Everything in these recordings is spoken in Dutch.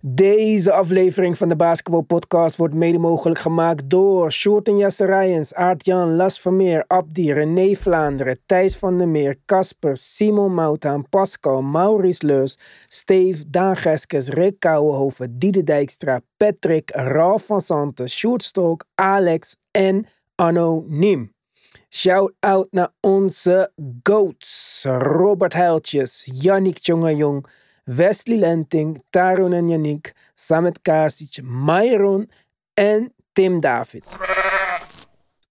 Deze aflevering van de Basketball Podcast wordt mede mogelijk gemaakt door Sjoerd en Jesse Rijens, Aart-Jan, Las Vermeer, Abdi, René Vlaanderen, Thijs van der Meer, Casper, Simon Moutaan, Pascal, Maurice Leus, Steve, Daan Geskes, Rick Kouwenhoven, Diede Dijkstra, Patrick, Ralf van Santen, Sjoerd Stolk, Alex en Anoniem. Shout-out naar onze GOATs, Robert Heiltjes, Yannick Tjongajong, Wesley Lenting, Tarun en Yannick, Samet Kasic, Myron en Tim Davids.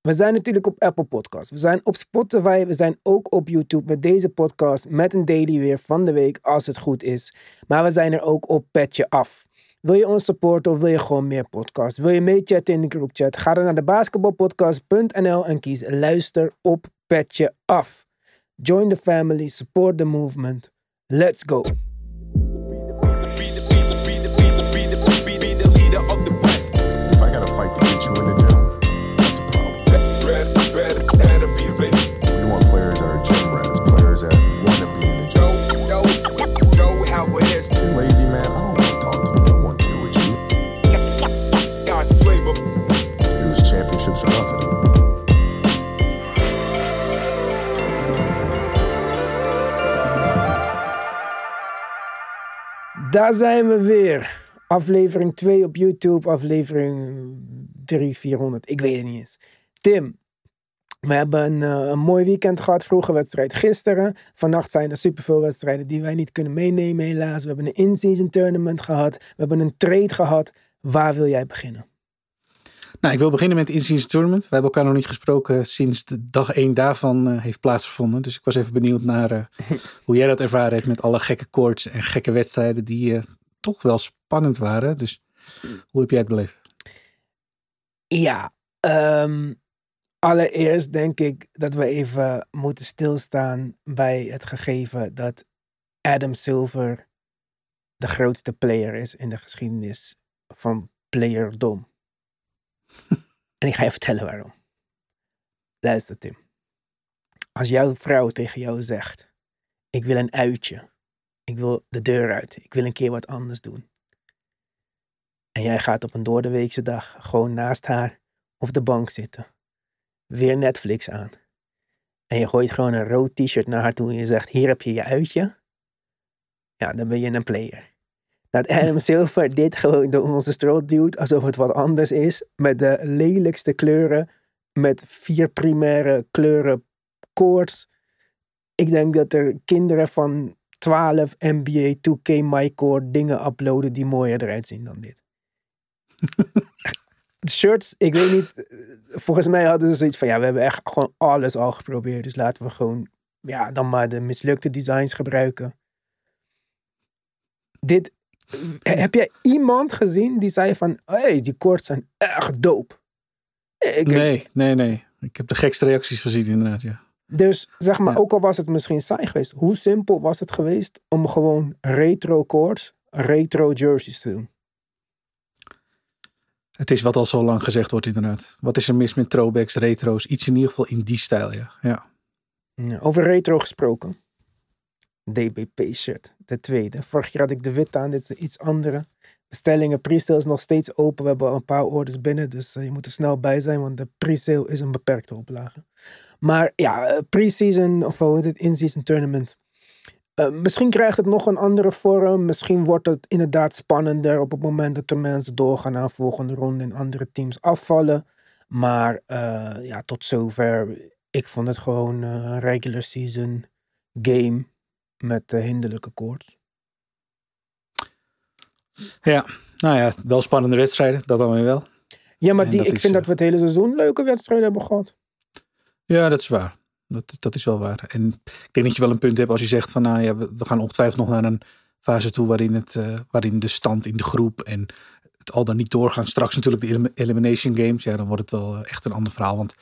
We zijn natuurlijk op Apple Podcasts. We zijn op Spotify. We zijn ook op YouTube met deze podcast. Met een daily weer van de week als het goed is. Maar we zijn er ook op Petje Af. Wil je ons supporten of wil je gewoon meer podcasts? Wil je meechatten in de groupchat? Ga dan naar de basketbalpodcast.nl en kies luister op Petje Af. Join the family, support the movement. Let's go. Daar zijn we weer. Aflevering 2 op YouTube, aflevering 3, 400. Ik weet het niet eens. Tim, we hebben een, eh, een mooi weekend gehad. Vroege wedstrijd gisteren. Vannacht zijn er superveel wedstrijden die wij niet kunnen meenemen helaas. We hebben een in-season tournament gehad. We hebben een trade gehad. Waar wil jij beginnen? Nou, ik wil beginnen met het in-season tournament. We hebben elkaar nog niet gesproken sinds de dag één daarvan eh, heeft plaatsgevonden. Dus ik was even benieuwd naar eh, hoe jij dat ervaren hebt met alle gekke koorts en gekke wedstrijden die eh, toch wel spannend waren. Dus hoe heb jij het beleefd? Ja, ehm, allereerst denk ik dat we even moeten stilstaan bij het gegeven dat Adam Silver de grootste player is in de geschiedenis van playerdom. en ik ga je vertellen waarom. Luister Tim. Als jouw vrouw tegen jou zegt, ik wil een uitje. Ik wil de deur uit. Ik wil een keer wat anders doen. En jij gaat op een doordeweekse dag gewoon naast haar op de bank zitten. Weer Netflix aan. En je gooit gewoon een rood t-shirt naar haar toe en je zegt: Hier heb je je uitje. Ja, dan ben je een player. Dat Adam Silver dit gewoon door onze stroot duwt alsof het wat anders is. Met de lelijkste kleuren. Met vier primaire kleuren koorts. Ik denk dat er kinderen van 12 NBA 2K MyCore dingen uploaden die mooier eruit zien dan dit. Shirts, ik weet niet. Volgens mij hadden ze zoiets van: ja, we hebben echt gewoon alles al geprobeerd. Dus laten we gewoon, ja, dan maar de mislukte designs gebruiken. Dit, heb jij iemand gezien die zei van: hé, hey, die koorts zijn echt dope? Ik, Nee, nee, nee. Ik heb de gekste reacties gezien inderdaad, ja. Dus zeg maar, Ja. ook al was het misschien saai geweest, hoe simpel was het geweest om gewoon retro koorts, retro jerseys te doen? Het is wat al zo lang gezegd wordt inderdaad. Wat is er mis met throwbacks, retro's? Iets in ieder geval in die stijl, ja. Ja, over retro gesproken. DBP-shirt, de tweede. Vorig jaar had ik de witte aan, dit is iets andere. Bestellingen, pre-sale is nog steeds open. We hebben al een paar orders binnen, dus eh, je moet er snel bij zijn, want de pre-sale is een beperkte oplage. Maar ja, eh, pre-season, of hoe heet het, in-season tournament. Eh, misschien krijgt het nog een andere vorm. Misschien wordt het inderdaad spannender op het moment dat de mensen doorgaan naar volgende ronde en andere teams afvallen. Maar eh, ja, tot zover. Ik vond het gewoon eh, een regular season game met uh, hinderlijke koorts. Ja, nou ja, wel spannende wedstrijden, dat dan weer wel. Ja, maar die, ik is, vind eh, dat we het hele seizoen leuke wedstrijden hebben gehad. Ja, dat is waar. Dat, dat is wel waar. En ik denk dat je wel een punt hebt als je zegt van nou ja, we, we gaan ongetwijfeld nog naar een fase toe waarin, het, eh, waarin de stand in de groep en al dan niet doorgaan. Straks natuurlijk de elim- elimination games. Ja, dan wordt het wel eh, echt een ander verhaal. Want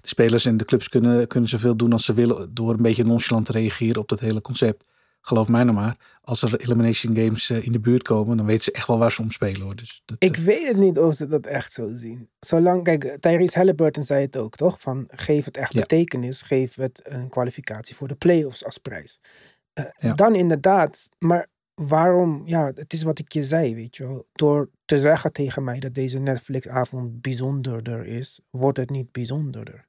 de spelers en de clubs kunnen, kunnen zoveel doen als ze willen door een beetje nonchalant te reageren op dat hele concept. Geloof mij nou maar, als er elimination games eh, in de buurt komen, dan weten ze echt wel waar ze om spelen hoor. Dus dat, Ik weet het niet of ze dat echt zo zien. Zolang, kijk, Tyrese Halliburton zei het ook, toch? Van geef het echt Ja. betekenis, geef het een kwalificatie voor de playoffs als prijs. Eh, Ja. Dan inderdaad, maar waarom, ja, het is wat ik je zei, weet je wel. Door te zeggen tegen mij dat deze Netflix-avond bijzonderder is, wordt het niet bijzonderder.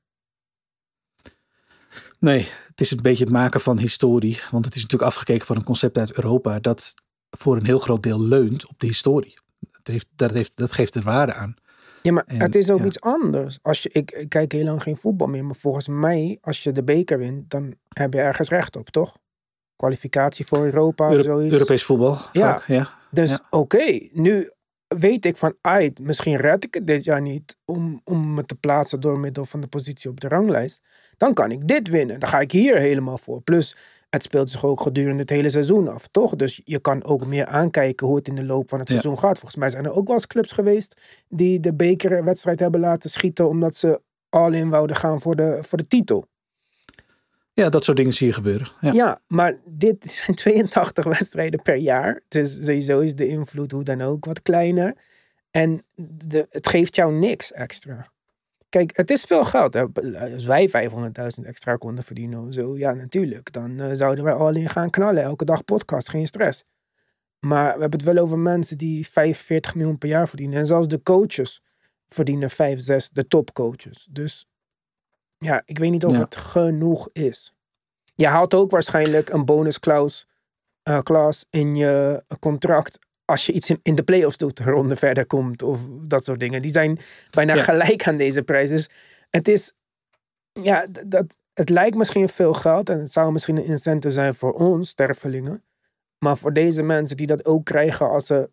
Nee, het is een beetje het maken van historie. Want het is natuurlijk afgekeken van een concept uit Europa dat voor een heel groot deel leunt op de historie. Het heeft, dat, heeft, dat geeft er waarde aan. Ja, maar En, het is ook ja. iets anders. Als je, ik, ik kijk heel lang geen voetbal meer, maar volgens mij, als je de beker wint, dan heb je ergens recht op, toch? Kwalificatie voor Europa of zoiets. Europees voetbal, Ja. vaak, ja. Dus Ja. oké, nu weet ik van, uit, misschien red ik het dit jaar niet om, om me te plaatsen door middel van de positie op de ranglijst. Dan kan ik dit winnen. Dan ga ik hier helemaal voor. Plus, het speelt zich ook gedurende het hele seizoen af, toch? Dus je kan ook meer aankijken hoe het in de loop van het Ja. seizoen gaat. Volgens mij zijn er ook wel eens clubs geweest die de bekerwedstrijd hebben laten schieten omdat ze all-in wouden gaan voor de, voor de titel. Ja, dat soort dingen zie je gebeuren. Ja. Ja, maar dit zijn 82 wedstrijden per jaar. Dus sowieso is de invloed hoe dan ook wat kleiner. En de, het geeft jou niks extra. Kijk, het is veel geld. Als wij 500.000 extra konden verdienen zo, ja natuurlijk. Dan eh, zouden wij al in gaan knallen. Elke dag podcast, geen stress. Maar we hebben het wel over mensen die 45 miljoen per jaar verdienen. En zelfs de coaches verdienen 5, 6, de topcoaches. Dus ja, ik weet niet of Ja. het genoeg is. Je haalt ook waarschijnlijk een bonus clause, eh, clause in je contract als je iets in, in de playoffs doet, een ronde verder komt of dat soort dingen. Die zijn bijna Ja. gelijk aan deze prijs. Dus het is, ja, dat, het lijkt misschien veel geld en het zou misschien een incentive zijn voor ons, stervelingen. Maar voor deze mensen die dat ook krijgen als ze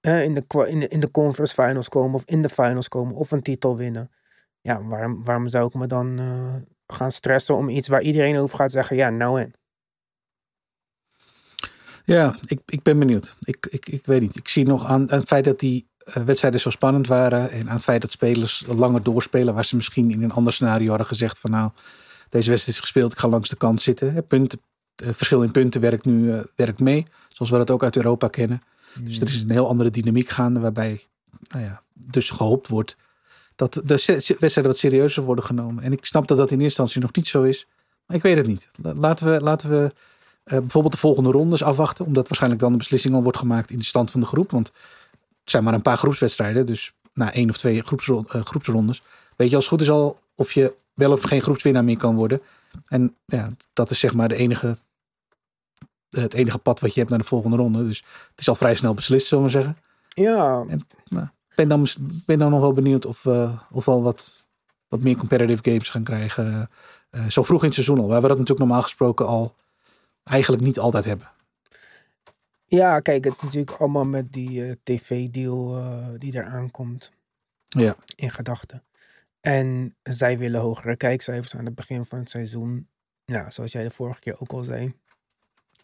hè, in, de, in, de, in de conference finals komen of in de finals komen of een titel winnen. Ja, waarom, waarom zou ik me dan eh, gaan stressen om iets waar iedereen over gaat zeggen, ja, nou en. Ja, ik, ik ben benieuwd. Ik, ik, ik weet niet. Ik zie nog aan, aan het feit dat die eh, wedstrijden zo spannend waren. En aan het feit dat spelers langer doorspelen. Waar ze misschien in een ander scenario hadden gezegd van nou, deze wedstrijd is gespeeld. Ik ga langs de kant zitten. Hè, punten, eh, verschil in punten werkt nu werkt mee. Zoals we dat ook uit Europa kennen. Dus er is een heel andere dynamiek gaande. Waarbij nou ja, dus gehoopt wordt dat de wedstrijden wat serieuzer worden genomen. En ik snap dat dat in eerste instantie nog niet zo is. Maar ik weet het niet. La- Laten we, laten we eh, bijvoorbeeld de volgende rondes afwachten. Omdat waarschijnlijk dan de beslissing al wordt gemaakt in de stand van de groep. Want het zijn maar een paar groepswedstrijden. Dus na één of twee groepsro- eh, groepsrondes. Weet je als het goed is al of je wel of geen groepswinnaar meer kan worden. En ja, dat is zeg maar de enige, het enige pad wat je hebt naar de volgende ronde. Dus het is al vrij snel beslist, zullen we zeggen. Ja, Ik ben dan, ben dan nog wel benieuwd of we of we al wat, wat meer competitive games gaan krijgen. eh, zo vroeg in het seizoen al. Waar we dat natuurlijk normaal gesproken al eigenlijk niet altijd hebben. ja, kijk, het is natuurlijk allemaal met die eh, tv-deal eh, die eraan komt. Ja. in gedachten. En zij willen hogere kijkcijfers aan het begin van het seizoen. Ja, zoals jij de vorige keer ook al zei.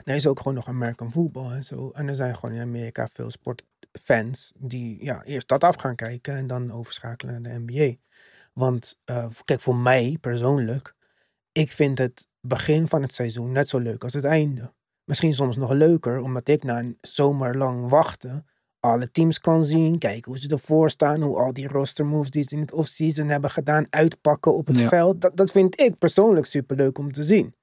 Er is ook gewoon nog American voetbal en zo. En er zijn gewoon in Amerika veel sportfans die ja, eerst dat af gaan kijken en dan overschakelen naar de NBA. Want eh, kijk, voor mij persoonlijk, ik vind het begin van het seizoen net zo leuk als het einde. Misschien soms nog leuker, omdat ik na een zomerlang wachten alle teams kan zien, kijken hoe ze ervoor staan, hoe al die roster moves die ze in het offseason hebben gedaan, uitpakken op het Ja. veld. Dat, dat vind ik persoonlijk superleuk om te zien.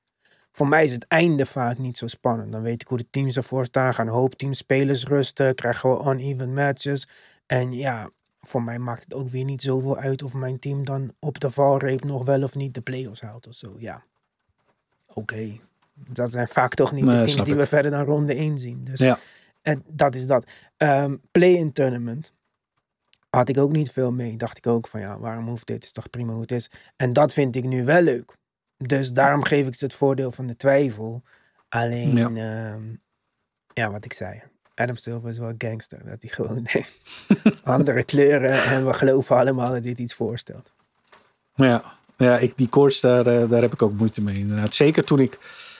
Voor mij is het einde vaak niet zo spannend. Dan weet ik hoe de teams ervoor staan, gaan een hoop teams spelers rusten, krijgen we uneven matches. En ja, voor mij maakt het ook weer niet zoveel uit of mijn team dan op de valreep nog wel of niet de play-offs haalt of zo. Ja, oké. Dat zijn vaak toch niet Nee, de teams die ik. we verder dan ronde 1 zien. Dus Ja. en dat is dat. Ehm, Play-in tournament. Had ik ook niet veel mee. Dacht ik ook van ja, waarom hoeft dit? is toch prima hoe het is. En dat vind ik nu wel leuk. Dus daarom geef ik ze het voordeel van de twijfel. Alleen, Ja. ja, ja wat ik zei. Adam Silver is wel een gangster. Dat hij gewoon denkt. andere kleuren. En we geloven allemaal dat dit iets voorstelt. Ja, ja ik, die koorts, daar, eh, daar heb ik ook moeite mee inderdaad. Zeker toen ik...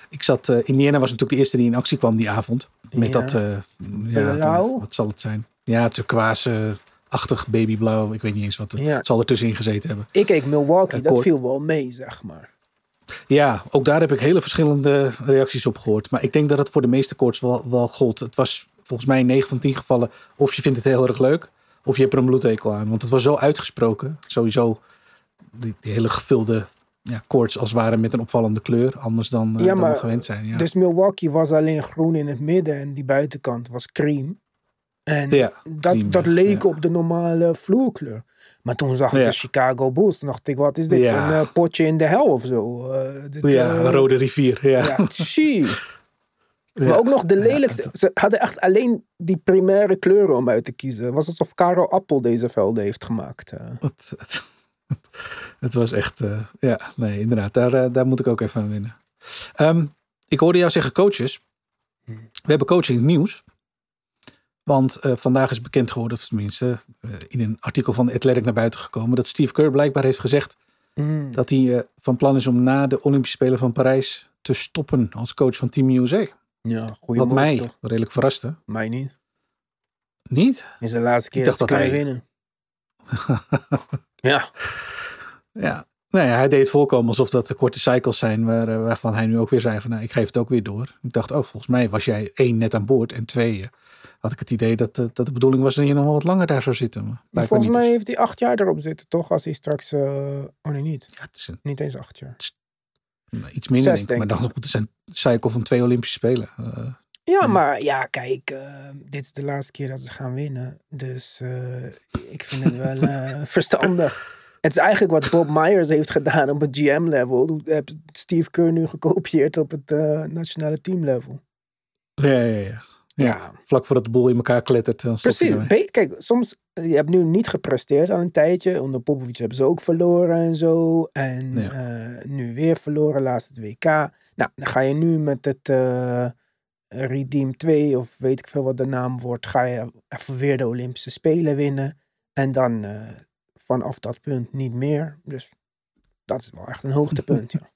Ik zat... eh, Indiana was natuurlijk de eerste die in actie kwam die avond. Met Ja. dat... eh, ja, Blauw? wat zal het zijn? Ja, turquoise-achtig babyblauw. Ik weet niet eens wat het, Ja. het zal er tussenin gezeten hebben. Ik keek Milwaukee. Dat viel wel mee, zeg maar. Ja, ook daar heb ik hele verschillende reacties op gehoord. Maar ik denk dat het voor de meeste koorts wel, wel gold. Het was volgens mij in 9 van 10 gevallen... of je vindt het heel erg leuk... of je hebt er een bloedhekel aan. Want het was zo uitgesproken. Sowieso die, die hele gevulde ja, koorts als het ware met een opvallende kleur. Anders dan, eh, Ja, dan maar, we gewend zijn. Ja. Dus Milwaukee was alleen groen in het midden en die buitenkant was cream. En Ja, dat, cream, dat leek op de normale vloerkleur. Maar toen zag ik Ja. de Chicago Bulls. Toen dacht ik, wat is dit? Ja. Een eh, potje in de hel of zo? Dit, ja, eh, rode rivier. Ja. Ja, zie. Ja. Maar ook nog de lelijkste. Ze hadden echt alleen die primaire kleuren om uit te kiezen. Het was alsof Karel Appel deze velden heeft gemaakt. Het, het, het was echt, ja, nee, inderdaad. Daar, daar moet ik ook even aan winnen. Ehm, ik hoorde jou zeggen coaches. Hmm. We hebben coaching nieuws. Want eh, vandaag is bekend geworden, of tenminste eh, in een artikel van Athletic naar buiten gekomen, dat Steve Kerr blijkbaar heeft gezegd Mm. dat hij eh, van plan is om na de Olympische Spelen van Parijs te stoppen als coach van Team USA. Ja, goede Wat mij toch? redelijk verraste. Mij niet. Niet? Is de laatste keer dacht dat hij- winnen. ja, Ja. Nou ja, hij deed voorkomen alsof dat de korte cycles zijn waar, waarvan hij nu ook weer zei van nou, ik geef het ook weer door. Ik dacht, oh, volgens mij was jij één net aan boord en twee had ik het idee dat, eh, dat de bedoeling was dat je nog wel wat langer daar zou zitten. Maar volgens mij dus. heeft hij acht jaar erop zitten, toch? Als hij straks... eh, oh nee, niet. Ja, het is een, Niet eens acht jaar. nou, iets minder Zes, denk ik, maar dan nog het een cycle van twee Olympische Spelen. Eh, Ja, maar ja, kijk, dit is de laatste keer dat ze gaan winnen. Dus ik vind het wel verstandig. Het is eigenlijk wat Bob Myers heeft gedaan op het GM-level. Steve Kerr nu gekopieerd op het nationale team-level. ja, ja, ja, ja. Vlak voordat de boel in elkaar klettert. Dan Precies. Kijk, soms, eh, je hebt nu niet gepresteerd al een tijdje. Onder Popovic hebben ze ook verloren en zo. En Ja. eh, nu weer verloren, laatst het WK. Nou, dan ga je nu met het eh, Redeem 2, of weet ik veel wat de naam wordt, ga je even weer de Olympische Spelen winnen. En dan vanaf dat punt niet meer. Dus dat is wel echt een hoogtepunt. ja.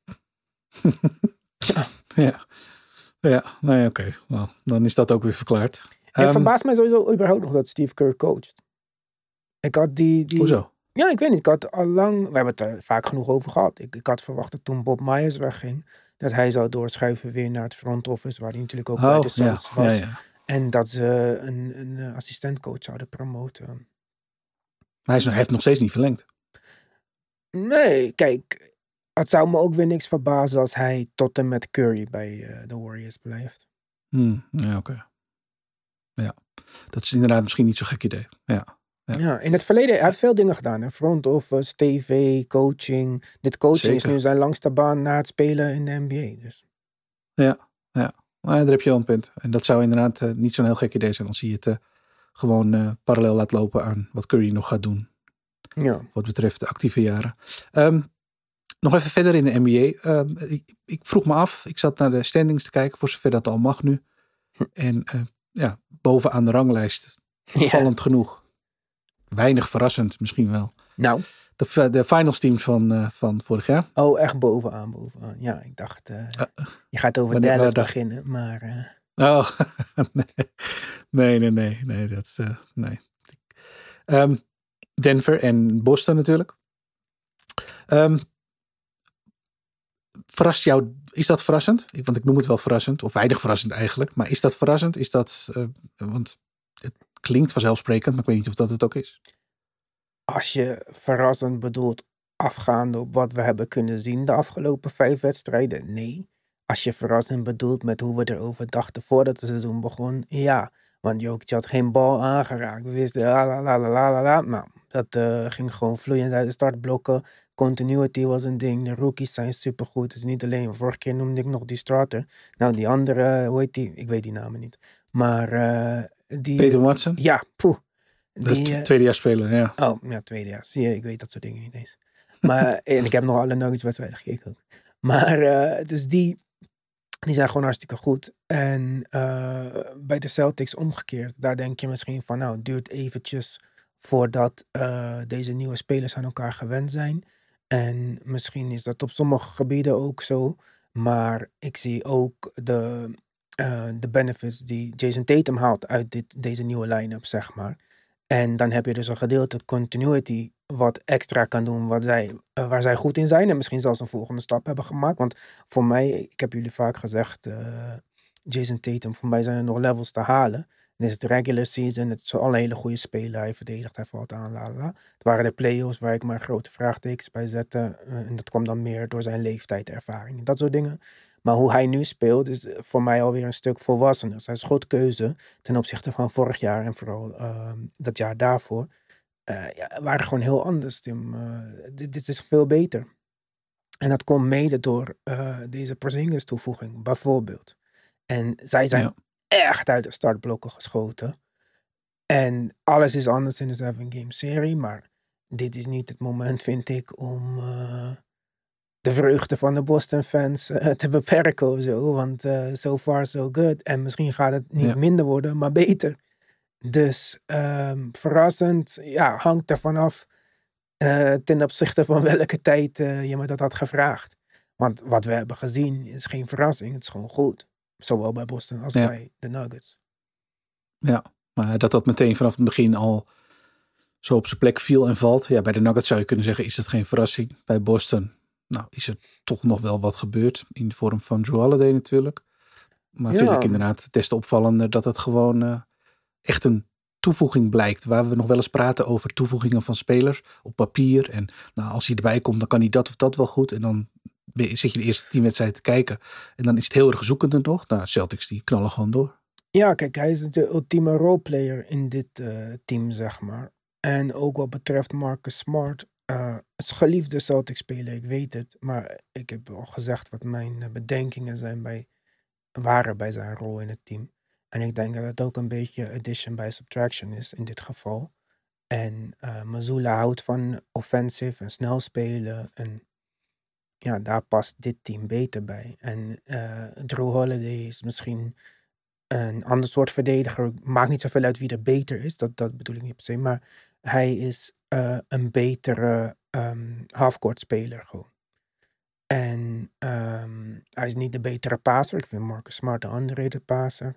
Ja, ja nee, oké. Nou, dan is dat ook weer verklaard. En Ehm, verbaast mij sowieso überhaupt nog dat Steve Kerr coacht. Ik had die, die, Hoezo? Ja, ik weet niet. Ik had al lang, we hebben het er vaak genoeg over gehad. Ik, ik had verwacht dat toen Bob Myers wegging, dat hij zou doorschuiven weer naar het front office, waar hij natuurlijk ook bij Oh, de ja, Suns was. ja, ja. En dat ze een, een eh, assistentcoach zouden promoten. Hij, is, hij heeft nog steeds niet verlengd. Nee, kijk, het zou me ook weer niks verbazen als hij tot en met Curry bij eh, de Warriors blijft. Hmm, ja, oké. Ja, dat is inderdaad misschien niet zo'n gek idee. Ja, Ja. Ja. in het verleden, hij heeft veel dingen gedaan. Hè? Front office, tv, coaching. Dit coaching is nu zijn langste baan na het spelen in de NBA. Dus. maar daar heb je wel een punt. En dat zou inderdaad eh, niet zo'n heel gek idee zijn als hij het eh, gewoon parallel laat lopen aan wat Curry nog gaat doen. Ja. Wat betreft de actieve jaren. Ehm, nog even verder in de NBA. Ehm, ik, ik vroeg me af, ik zat naar de standings te kijken, voor zover dat al mag nu. En eh, ja, bovenaan de ranglijst, opvallend genoeg. Weinig verrassend misschien wel. Nou, De, de finals teams van, eh, van vorig jaar. Oh, echt bovenaan, bovenaan. Ja, ik dacht, eh, je gaat over Dallas beginnen, maar Oh, nee, nee, nee, nee, dat is, nee. Ehm, Denver en Boston natuurlijk. Verrast jou, is dat verrassend? Want ik noem het wel verrassend, of weinig verrassend eigenlijk. Maar is dat verrassend? Is dat, eh, want het klinkt vanzelfsprekend, maar ik weet niet of dat het ook is. als je verrassend bedoelt afgaande op wat we hebben kunnen zien de afgelopen vijf wedstrijden, nee. Als je verrassend bedoelt met hoe we erover dachten voordat het seizoen begon, ja. Want Jokic had geen bal aangeraakt. We wisten, la la la la la la. la. Dat eh, ging gewoon vloeiend uit de startblokken. Continuity was een ding. De rookies zijn supergoed. Het is niet alleen, vorige keer noemde ik nog die starter. Nou, die andere, hoe heet die? Ik weet die namen niet. Maar eh, die... Peter Watson, Ja, poeh. dat Die, de eh, tweede jaar speler, ja. Oh, ja, tweede jaar. Zie je, ik weet dat soort dingen niet eens. Maar, en ik heb nog alle Nuggets wedstrijden gekeken ook. Maar, eh, dus die, die zijn gewoon hartstikke goed. En eh, bij de Celtics omgekeerd, daar denk je misschien van, nou, het duurt eventjes voordat eh, deze nieuwe spelers aan elkaar gewend zijn. En misschien is dat op sommige gebieden ook zo. Maar ik zie ook de, eh, de benefits die Jason Tatum haalt uit dit, deze nieuwe line-up, zeg maar. En dan heb je dus een gedeelte continuity wat extra kan doen wat zij, eh, waar zij goed in zijn. En misschien zelfs een volgende stap hebben gemaakt. Want voor mij, ik heb jullie vaak gezegd, Jason Tatum, voor mij zijn er nog levels te halen. Dit is het regular season. Het is al een hele goede speler. Hij verdedigt, hij valt aan. La. Het waren de playoffs waar ik maar grote vraagtekens bij zette. eh, en dat kwam dan meer door zijn leeftijd, ervaring en dat soort dingen. Maar hoe hij nu speelt is eh, voor mij alweer een stuk volwassener. Zijn schotkeuze ten opzichte van vorig jaar en vooral ehm, dat jaar daarvoor. eh, ja, waren gewoon heel anders, dit, is veel beter. En dat komt mede door deze Porzingis toevoeging, bijvoorbeeld. En zij zijn. Echt uit de startblokken geschoten. En alles is anders in de seven game serie, maar dit is niet het moment, vind ik, om eh, de vreugde van de Boston fans eh, te beperken of zo. Want eh, so far so good. En misschien gaat het niet Ja. minder worden, maar beter. Dus ehm, verrassend, ja, hangt ervan af ten opzichte van welke tijd je me dat had gevraagd. Want wat we hebben gezien is geen verrassing, het is gewoon goed. Zowel bij Boston als Ja. bij de Nuggets. Ja, maar dat dat meteen vanaf het begin al zo op zijn plek viel en valt. Ja, bij de Nuggets zou je kunnen zeggen, is het geen verrassing. Bij Boston, nou, is er toch nog wel wat gebeurd. In de vorm van Drew Holiday natuurlijk. Maar Ja. vind ik inderdaad des te opvallender dat het gewoon eh, echt een toevoeging blijkt. Waar we nog wel eens praten over toevoegingen van spelers op papier. En nou, als hij erbij komt, dan kan hij dat of dat wel goed. En dan zit je de eerste tien wedstrijden te kijken. En dan is het heel erg zoekende nog. Nou, Celtics die knallen gewoon door. Ja, kijk, hij is de ultieme roleplayer in dit eh, team, zeg maar. En ook wat betreft Marcus Smart. eh, het geliefde Celtic speler, ik weet het. Maar ik heb al gezegd wat mijn eh, bedenkingen zijn bij, waren bij zijn rol in het team. En ik denk dat het ook een beetje addition by subtraction is in dit geval. En eh Mazula houdt van offensive en snel spelen. En ja, daar past dit team beter bij. En eh Drew Holiday is misschien een ander soort verdediger. Maakt niet zoveel uit wie er beter is. Dat, dat bedoel ik niet per se. Maar hij is eh, een betere ehm halfcourt speler gewoon. En ehm, hij is niet de betere passer. Ik vind Marcus Smart de underrated passer.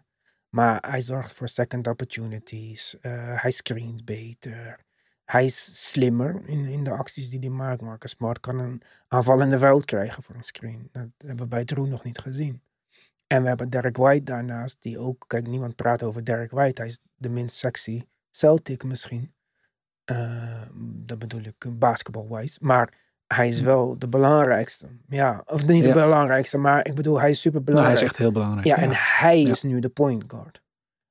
Maar hij zorgt voor second opportunities. Eh, hij screent beter. Hij is slimmer in, in de acties die hij maakt. Marcus Smart kan een aanvallende fout krijgen voor een screen. Dat hebben we bij Drew nog niet gezien. En we hebben Derek White daarnaast, die ook, kijk, niemand praat over Derek White. Hij is de minst sexy Celtic misschien. Eh, dat bedoel ik basketball-wise. Maar hij is wel de belangrijkste. Ja, of niet de belangrijkste, maar ik bedoel, hij is super Nou, hij belangrijk. is echt heel belangrijk. Ja, en hij Ja. is nu de point guard.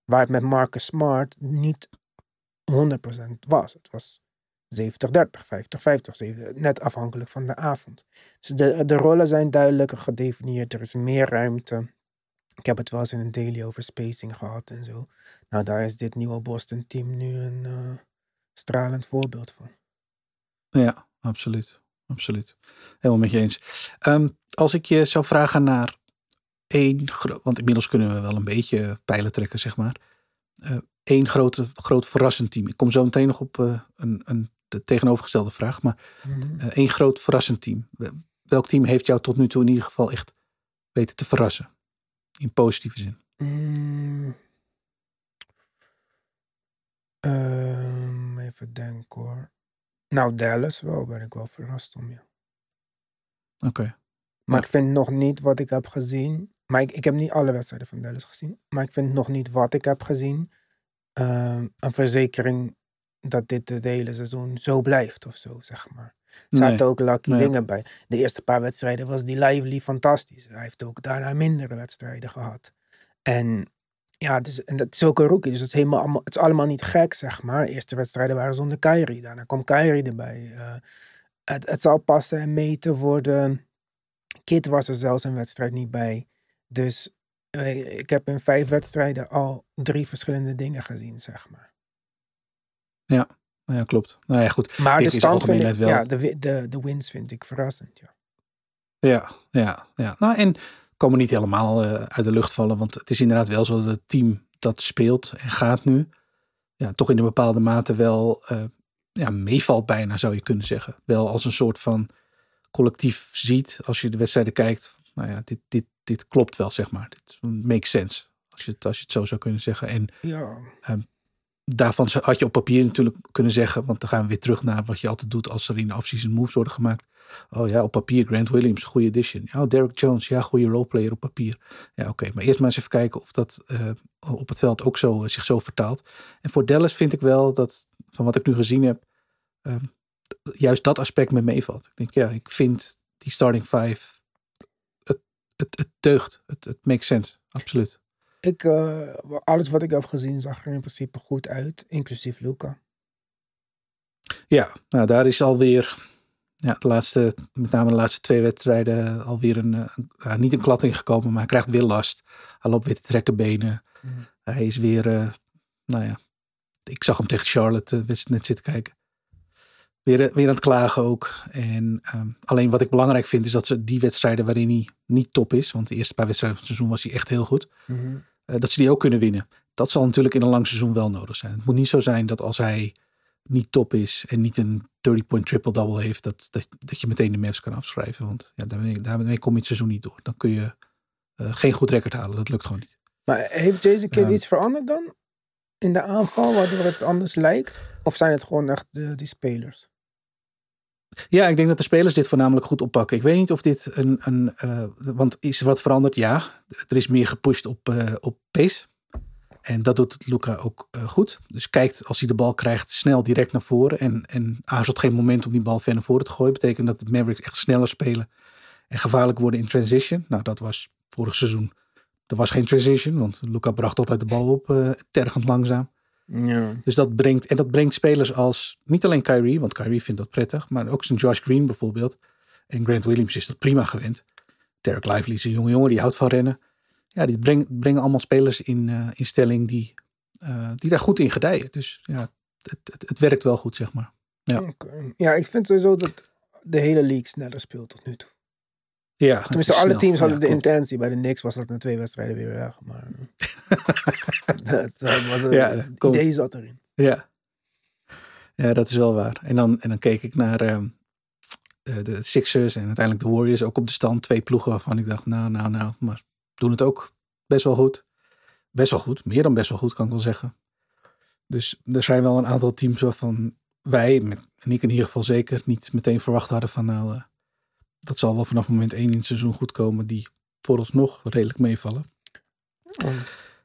Waar het met Marcus Smart niet 100% was. Het was 70-30, 50-50, 70, net afhankelijk van de avond. Dus de, de rollen zijn duidelijker gedefinieerd. Er is meer ruimte. Ik heb het wel eens in een daily over spacing gehad en zo. Nou, daar is dit nieuwe Boston team nu een eh, stralend voorbeeld van. Ja, absoluut. Absoluut. Helemaal met je eens. Ehm, als ik je zou vragen naar één, want inmiddels kunnen we wel een beetje pijlen trekken, zeg maar. Eh één grote, groot verrassend team. Ik kom zo meteen nog op eh, een, een de tegenovergestelde vraag, maar eh, één groot verrassend team. Wel- Welk team heeft jou tot nu toe in ieder geval echt weten te verrassen? In positieve zin. Mm. Ehm, even denken hoor. Nou, Dallas wel, ben ik wel verrast om je. Oké. Maar Ja. ik vind nog niet wat ik heb gezien. Maar ik, ik heb niet alle wedstrijden van Dallas gezien. Maar ik vind nog niet wat ik heb gezien. Ehm, een verzekering dat dit het hele seizoen zo blijft of zo, zeg maar. Er zaten Nee. ook lucky Nee. dingen bij. De eerste paar wedstrijden was die Lively fantastisch. Hij heeft ook daarna mindere wedstrijden gehad. En ja, dus, en dat is ook een rookie. Dus het is, helemaal, allemaal- het is allemaal niet gek, zeg maar. De eerste wedstrijden waren zonder Kyrie. Daarna kwam Kyrie erbij. Eh, het, het zal passen en meten voor de... Kid was er zelfs een wedstrijd niet bij. Dus ik heb in vijf wedstrijden al drie verschillende dingen gezien, zeg maar. Nou ja, klopt. Nou ja, goed. Maar Kijk, de stand vind ik, algemeenheid wel. ja, de, de, de wins vind ik verrassend, ja. Ja, ja, ja. Nou, en komen niet helemaal eh, uit de lucht vallen. Want het is inderdaad wel zo dat het team dat speelt en gaat nu. Ja, toch in een bepaalde mate wel eh, ja, meevalt bijna, zou je kunnen zeggen. Wel als een soort van collectief ziet. Als je de wedstrijden kijkt. Nou ja, dit, dit, dit klopt wel, zeg maar. Dit makes sense. Als je, het, als je het zo zou kunnen zeggen. En Ja, daarvan ze- had je op papier natuurlijk kunnen zeggen, want dan gaan we weer terug naar wat je altijd doet als er in de offseason moves worden gemaakt. Oh ja, op papier Grant Williams, goede addition. Ja, Derek Jones, ja, goede roleplayer op papier. Ja, oké, maar eerst maar eens even kijken of dat eh, op het veld ook zo, zich zo vertaalt. En voor Dallas vind ik wel dat, van wat ik nu gezien heb, ehm, juist dat aspect me meevalt. Ik denk, ja, ik vind die starting five, het, het, deugt. Het, het makes sense, absoluut. Ik, eh, alles wat ik heb gezien zag er in principe goed uit, inclusief Luca. Ja, nou daar is alweer, ja, de laatste, met name de laatste twee wedstrijden, alweer een, een- niet een klad ingekomen, maar hij krijgt weer last. Hij loopt weer te trekken benen. Mhm. Hij is weer, eh, nou ja, ik zag hem tegen Charlotte eh, net zitten kijken. Weer, eh, weer aan het klagen ook. En ehm, alleen wat ik belangrijk vind is dat ze die wedstrijden waarin hij niet top is, want de eerste paar wedstrijden van het seizoen was hij echt heel goed, Mhm. eh, dat ze die ook kunnen winnen. Dat zal natuurlijk in een lang seizoen wel nodig zijn. Het moet niet zo zijn dat als hij niet top is en niet een 30-point triple-double heeft, dat, dat, dat je meteen de Mavs kan afschrijven. Want ja, daarmee, daarmee kom je het seizoen niet door. Dan kun je eh, geen goed record halen. Dat lukt gewoon niet. Maar heeft Jason Kidd Ja. iets veranderd dan? In de aanval, waardoor het anders lijkt? Of zijn het gewoon echt de, die spelers? Ja, ik denk dat de spelers dit voornamelijk goed oppakken. Ik weet niet of dit een. een eh, want is er wat veranderd? Ja. Er is meer gepusht op, eh, op pace. En dat doet Luca ook eh, goed. Dus kijkt als hij de bal krijgt snel direct naar voren. En, en aarzelt geen moment om die bal ver naar voren te gooien. Betekent dat de Mavericks echt sneller spelen. En gevaarlijk worden in transition. Nou, dat was vorig seizoen. Er was geen transition, want Luca bracht altijd de bal op, tergend langzaam. Ja. Dus dat brengt, en dat brengt spelers als, niet alleen Kyrie, want Kyrie vindt dat prettig, maar ook zijn Josh Green bijvoorbeeld. En Grant Williams is dat prima gewend. Derek Lively is een jonge jongen, die houdt van rennen. Ja, die brengt, brengen allemaal spelers in, eh, in stelling die, eh, die daar goed in gedijen. Dus ja, het, het, het werkt wel goed, zeg maar. Ja. Ja, ik vind sowieso dat de hele league sneller speelt tot nu toe. Ja, Tenminste, alle snel. teams hadden Ja, de klopt. intentie. Bij de Knicks was dat na twee wedstrijden weer weg. Maar dat, was een, Ja, het kom. idee zat erin. Ja. ja, dat is wel waar. En dan, en dan keek ik naar ehm, eh, de Sixers en uiteindelijk de Warriors. Ook op de stand. Twee ploegen waarvan ik dacht, nou, nou, nou. Maar doen het ook best wel goed. Best wel goed. Meer dan best wel goed, kan ik wel zeggen. Dus er zijn wel een aantal teams waarvan wij, met, en ik in ieder geval zeker, niet meteen verwacht hadden van nou, eh, dat zal wel vanaf moment één in het seizoen goed komen. Die vooralsnog redelijk meevallen. Oh.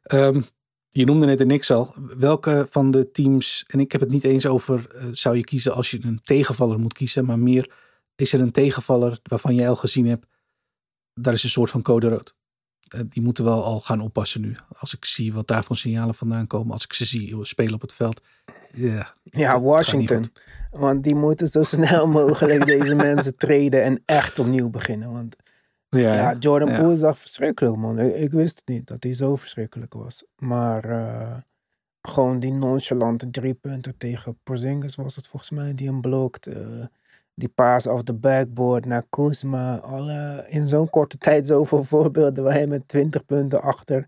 Ehm, je noemde net de niks al. Welke van de teams, en ik heb het niet eens over, eh, zou je kiezen als je een tegenvaller moet kiezen, maar meer is er een tegenvaller waarvan je al gezien hebt, daar is een soort van code rood. Eh, die moeten wel al gaan oppassen nu. Als ik zie wat daar van signalen vandaan komen, als ik ze zie spelen op het veld. Ja, Ja, Washington. Want die moeten zo snel mogelijk deze mensen treden en echt opnieuw beginnen. Want Ja, ja, Jordan ja. Poole echt verschrikkelijk, man. Ik, ik wist niet dat hij zo verschrikkelijk was. Maar eh, gewoon die nonchalante drie punten tegen Porzingis was het volgens mij, die hem blokt. eh, die paas off the backboard naar Kuzma. Alle, in zo'n korte tijd zoveel voorbeelden waar hij met 20 punten achter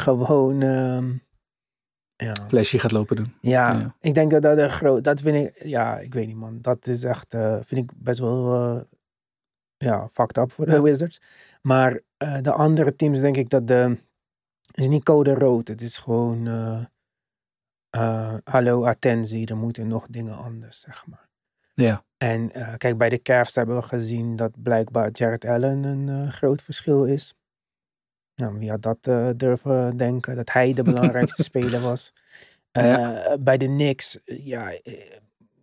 gewoon... ehm, ja, Flesje gaat lopen doen. ja, Ja. ik denk dat dat een groot. Dat vind ik. Ja, ik weet niet, man. Dat is echt. eh, vind ik best wel. eh, ja, fucked up voor de Wizards. Maar eh, de andere teams, denk ik dat de. Het is niet code rood. Het is gewoon. hallo, attentie. Er moeten nog dingen anders, zeg maar. Ja, En eh, kijk, bij de Cavs hebben we gezien dat blijkbaar Jared Allen een eh, groot verschil is. Nou, wie had dat eh, durven denken? Dat hij de belangrijkste speler was. Bij de Knicks, ja,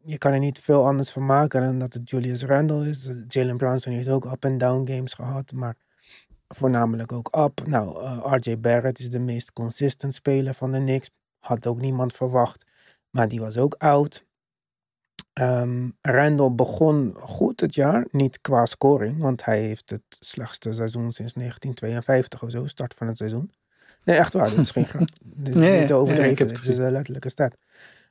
je kan er niet veel anders van maken dan dat het Julius Randle is. Jalen Brunson heeft ook up-and-down games gehad, maar voornamelijk ook up. Nou, RJ Barrett is de meest consistent speler van de Knicks. Had ook niemand verwacht, maar die was ook oud. Randall begon goed het jaar, niet qua scoring, want hij heeft het slechtste seizoen sinds 1952 of zo, start van het seizoen. Nee, echt waar, dit is geen grap. Dit is Nee, niet te overdreven, het dit is een letterlijke stat.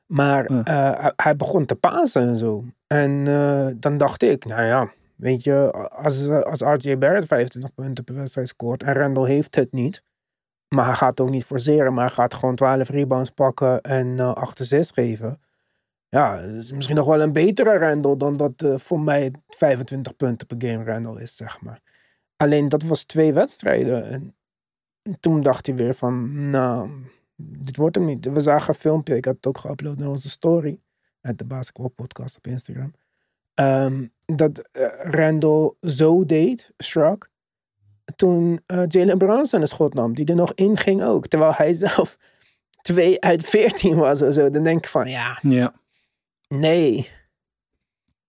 Maar Ja. eh, hij, begon te pasen en zo. En eh, dan dacht ik, nou ja, weet je, als, als RJ Barrett 25 punten per wedstrijd scoort en Randall heeft het niet, maar hij gaat ook niet forceren, maar hij gaat gewoon 12 rebounds pakken en eh 8 assists geven. Ja, misschien nog wel een betere Randall dan dat eh, voor mij 25 punten per game Randall is, zeg maar. Alleen dat was twee wedstrijden. En toen dacht hij weer van, nou, dit wordt hem niet. We zagen een filmpje, ik had het ook geüpload naar onze story. Uit de Basketball podcast op Instagram. Ehm, dat eh, Randall zo deed, struck. Toen eh, Jalen Brunson een schot nam, die er nog in ging ook. Terwijl hij zelf 2 uit 14 was of zo. Dan denk ik van, ja, Ja. Nee.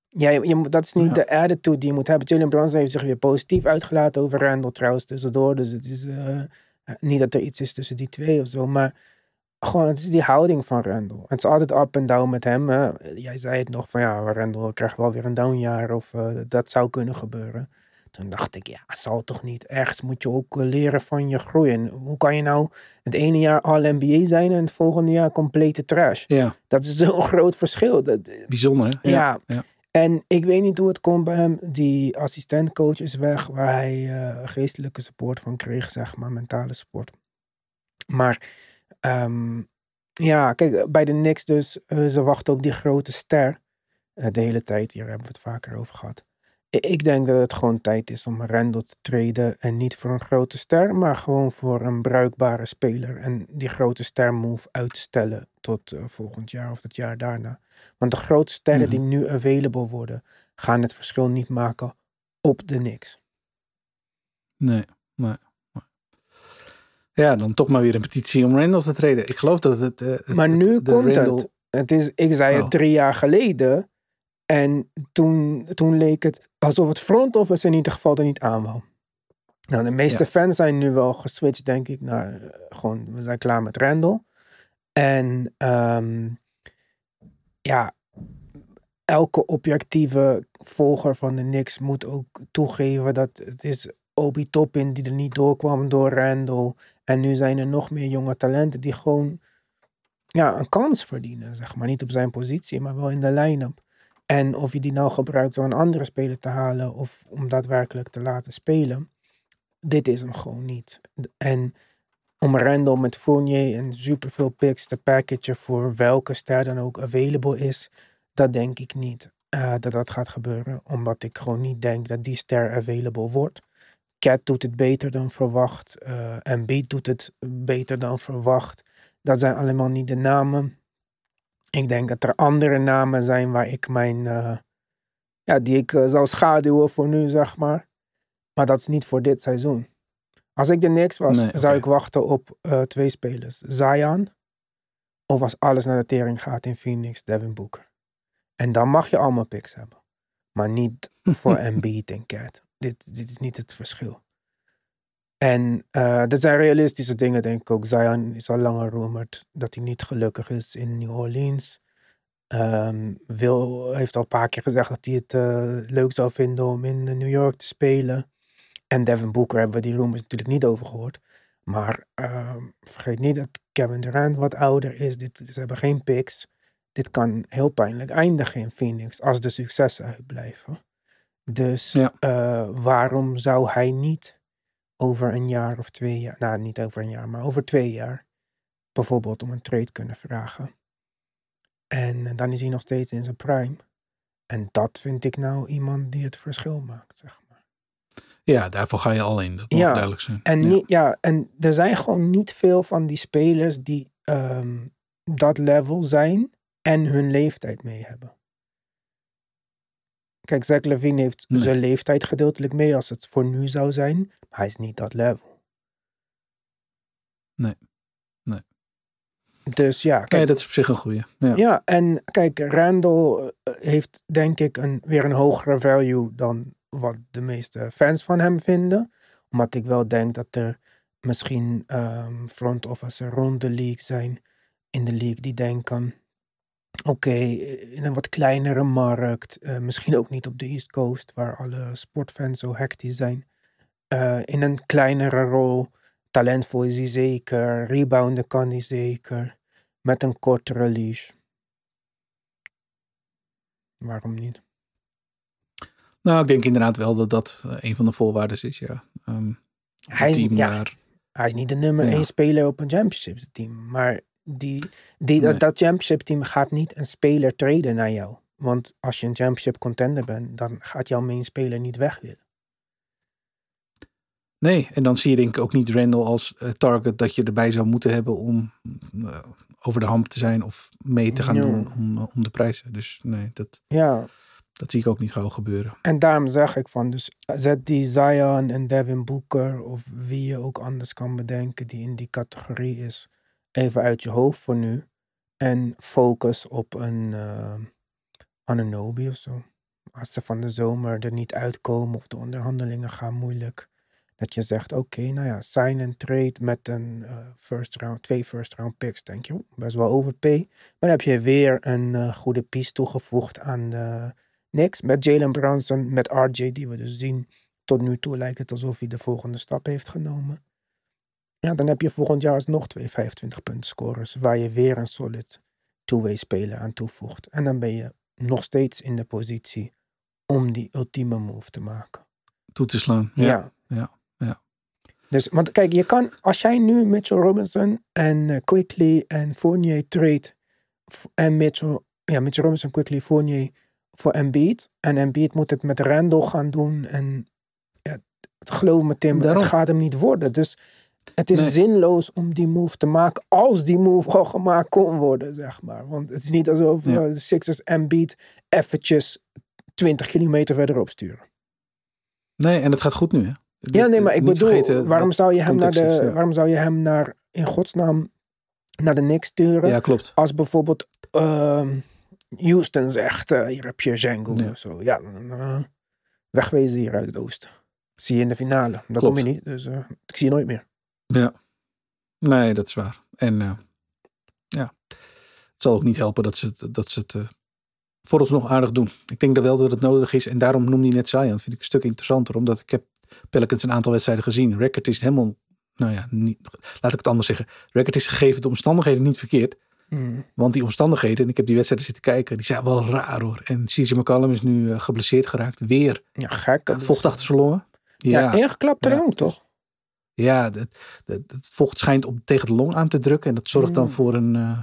Ja, je, dat is niet Ja. de attitude die je moet hebben. Jalen Brunson heeft zich weer positief uitgelaten over Randall trouwens tussendoor. Dus het is eh, niet dat er iets is tussen die twee of zo. Maar gewoon, het is die houding van Randall. Het is altijd up en down met hem. Hè. Jij zei het nog van ja, Randall krijgt wel weer een downjaar of eh, dat zou kunnen gebeuren. Toen dacht ik, ja, zal toch niet. Ergens moet je ook eh, leren van je groeien. Hoe kan je nou het ene jaar All-NBA zijn en het volgende jaar complete trash? Ja, Dat is zo'n groot verschil. Dat, bijzonder hè? ja. ja. En ik weet niet hoe het komt bij hem. Die assistentcoach is weg, waar hij eh, geestelijke support van kreeg, zeg maar, mentale support. Maar ehm, ja, kijk, bij de Knicks dus, eh, ze wachten op die grote ster eh, de hele tijd. Hier hebben we het vaker over gehad. Ik denk dat het gewoon tijd is om Randall te treden. En niet voor een grote ster, maar gewoon voor een bruikbare speler. En die grote ster move uitstellen tot eh, volgend jaar of het jaar daarna. Want de grote sterren die nu available worden, gaan het verschil niet maken op de niks. Nee, nee. Ja, dan toch maar weer een petitie om Randall te treden. Ik geloof dat het... eh, het Maar nu komt Randall- het. het is, ik zei Oh. het drie jaar geleden. En toen, toen leek het alsof het front office in ieder geval er niet aan wou. Nou, de meeste Ja. fans zijn nu wel geswitcht, denk ik, naar eh, gewoon, we zijn klaar met Randall. En ehm, ja, elke objectieve volger van de Knicks moet ook toegeven dat het is Obi Toppin die er niet doorkwam door Randall. En nu zijn er nog meer jonge talenten die gewoon ja, een kans verdienen, zeg maar. Niet op zijn positie, maar wel in de line-up. En of je die nou gebruikt om een andere speler te halen of om daadwerkelijk te laten spelen, dit is hem gewoon niet. En om Randall met Fournier en superveel picks te packagen voor welke ster dan ook available is, dat denk ik niet eh, dat dat gaat gebeuren. Omdat ik gewoon niet denk dat die ster available wordt. Cat doet het beter dan verwacht. eh Embiid doet het beter dan verwacht. Dat zijn allemaal niet de namen. Ik denk dat er andere namen zijn waar ik mijn, eh, ja, die ik eh, zou schaduwen voor nu, zeg maar. Maar dat is niet voor dit seizoen. Als ik de Knicks was, Nee, zou ik wachten op eh, twee spelers. Zion, of als alles naar de tering gaat in Phoenix, Devin Booker. En dan mag je allemaal picks hebben. Maar niet voor Embiid en Cat. Dit, dit is niet het verschil. En eh dat zijn realistische dingen, denk ik ook. Zion is al langer rumored dat hij niet gelukkig is in New Orleans. Ehm Will heeft al een paar keer gezegd dat hij het eh, leuk zou vinden om in eh, New York te spelen. En Devin Booker hebben we die rumors natuurlijk niet over gehoord. Maar ehm, vergeet niet dat Kevin Durant wat ouder is. Dit, ze hebben geen picks. Dit kan heel pijnlijk eindigen in Phoenix als de successen uitblijven. Dus Ja. waarom zou hij niet over een jaar of twee jaar, nou niet over een jaar, maar over twee jaar, bijvoorbeeld om een trade kunnen vragen? En eh, dan is hij nog steeds in zijn prime. En dat vind ik nou iemand die het verschil maakt, zeg maar. Ja, daarvoor ga je al in. Dat moet Ja, duidelijk zijn. En, ja. niet, ja, en er zijn gewoon niet veel van die spelers die ehm, dat level zijn en hun leeftijd mee hebben. Kijk, Zach Levine heeft Nee. zijn leeftijd gedeeltelijk mee als het voor nu zou zijn. Maar hij is niet dat level. Nee. Nee. Dus ja, Nee, kijk, dat is op zich een goeie. Ja. ja, en kijk, Randall eh, heeft denk ik een, weer een hogere value dan wat de meeste fans van hem vinden. Omdat ik wel denk dat er misschien ehm front office rond de league zijn in de league die denken... Oké, eh, in een wat kleinere markt, eh, misschien ook niet op de East Coast, waar alle sportfans zo hectisch zijn. eh, in een kleinere rol, talentvol is hij zeker, rebounden kan hij zeker met een kortere leash. Waarom niet? Nou, ik denk inderdaad wel dat dat een van de voorwaarden is, ja. Ehm, Hij is- team ja. waar- Hij is niet de nummer Ja. één speler op een championship team. Maar die, die, Nee. dat, dat championship team gaat niet een speler traden naar jou. Want als je een championship contender bent, dan gaat jouw main speler niet weg willen. Nee, en dan zie je denk ik ook niet Randall als eh, target dat je erbij zou moeten hebben om eh, over de hamp te zijn of mee te gaan doen om, eh, om de prijzen. Dus nee, dat, Ja, dat zie ik ook niet gauw gebeuren. en daarom zeg ik van, dus zet die Zion en Devin Booker of wie je ook anders kan bedenken die in die categorie is, even uit je hoofd voor nu. En focus op een eh Ananobi of zo. Als ze van de zomer er niet uitkomen of de onderhandelingen gaan moeilijk. Dat je zegt, oké, nou ja, sign en trade met een eh, first round, twee first round picks, denk je. Best wel overpay. Maar dan heb je weer een eh, goede piece toegevoegd aan de Knicks. Met Jalen Brunson, met RJ, die we dus zien. Tot nu toe lijkt het alsof hij de volgende stap heeft genomen. Ja, dan heb je volgend jaar nog twee 25 punten scorers. Waar je weer een solid two-way speler aan toevoegt. En dan ben je nog steeds in de positie om die ultieme move te maken. Toe te slaan. Ja. Ja. ja, ja. Dus, want kijk, je kan, als jij nu Mitchell Robinson en eh, Quickly en Fournier trade en Mitchell, ja, Mitchell Robinson, Quickly, Fournier voor Embiid en Embiid moet het met Randall gaan doen en ja, geloof me Tim, Daarom. het gaat hem niet worden. Dus het is Nee. zinloos om die move te maken als die move al gemaakt kon worden, zeg maar. Want het is niet alsof Ja. de Sixers Embiid eventjes 20 kilometer verderop sturen. Nee, en het gaat goed nu. Hè? Ja, nee, maar ik bedoel, waarom zou je hem naar de, context is, ja. waarom zou je hem naar, in godsnaam, naar de Knicks sturen? Ja, klopt. Als bijvoorbeeld ehm, Houston zegt, eh, hier heb je Django Ja. of zo. Ja, dan eh, wegwezen hier uit het oosten. Zie je in de finale. Klopt. kom je niet, dus eh, ik zie je nooit meer. Ja. Nee, dat is waar. En eh, ja, het zal ook niet helpen dat ze het, dat ze het eh, vooralsnog aardig doen. Ik denk dat wel dat het nodig is. En daarom noemde je net Zion. Vind ik een stuk interessanter. Omdat ik heb Pelicans een aantal wedstrijden gezien. Record is helemaal, nou ja, niet, laat ik het anders zeggen. Record is gegeven de omstandigheden niet verkeerd. Mm. Want die omstandigheden, en ik heb die wedstrijden zitten kijken, die zijn wel raar hoor. En CJ McCollum is nu eh, geblesseerd geraakt. Weer Ja, gek. vocht achter zijn longen. Ja, Ja, ingeklapt er Ja. ook, toch? Ja het, het, het vocht schijnt op, tegen de long aan te drukken. En dat zorgt dan Mm. voor een, eh,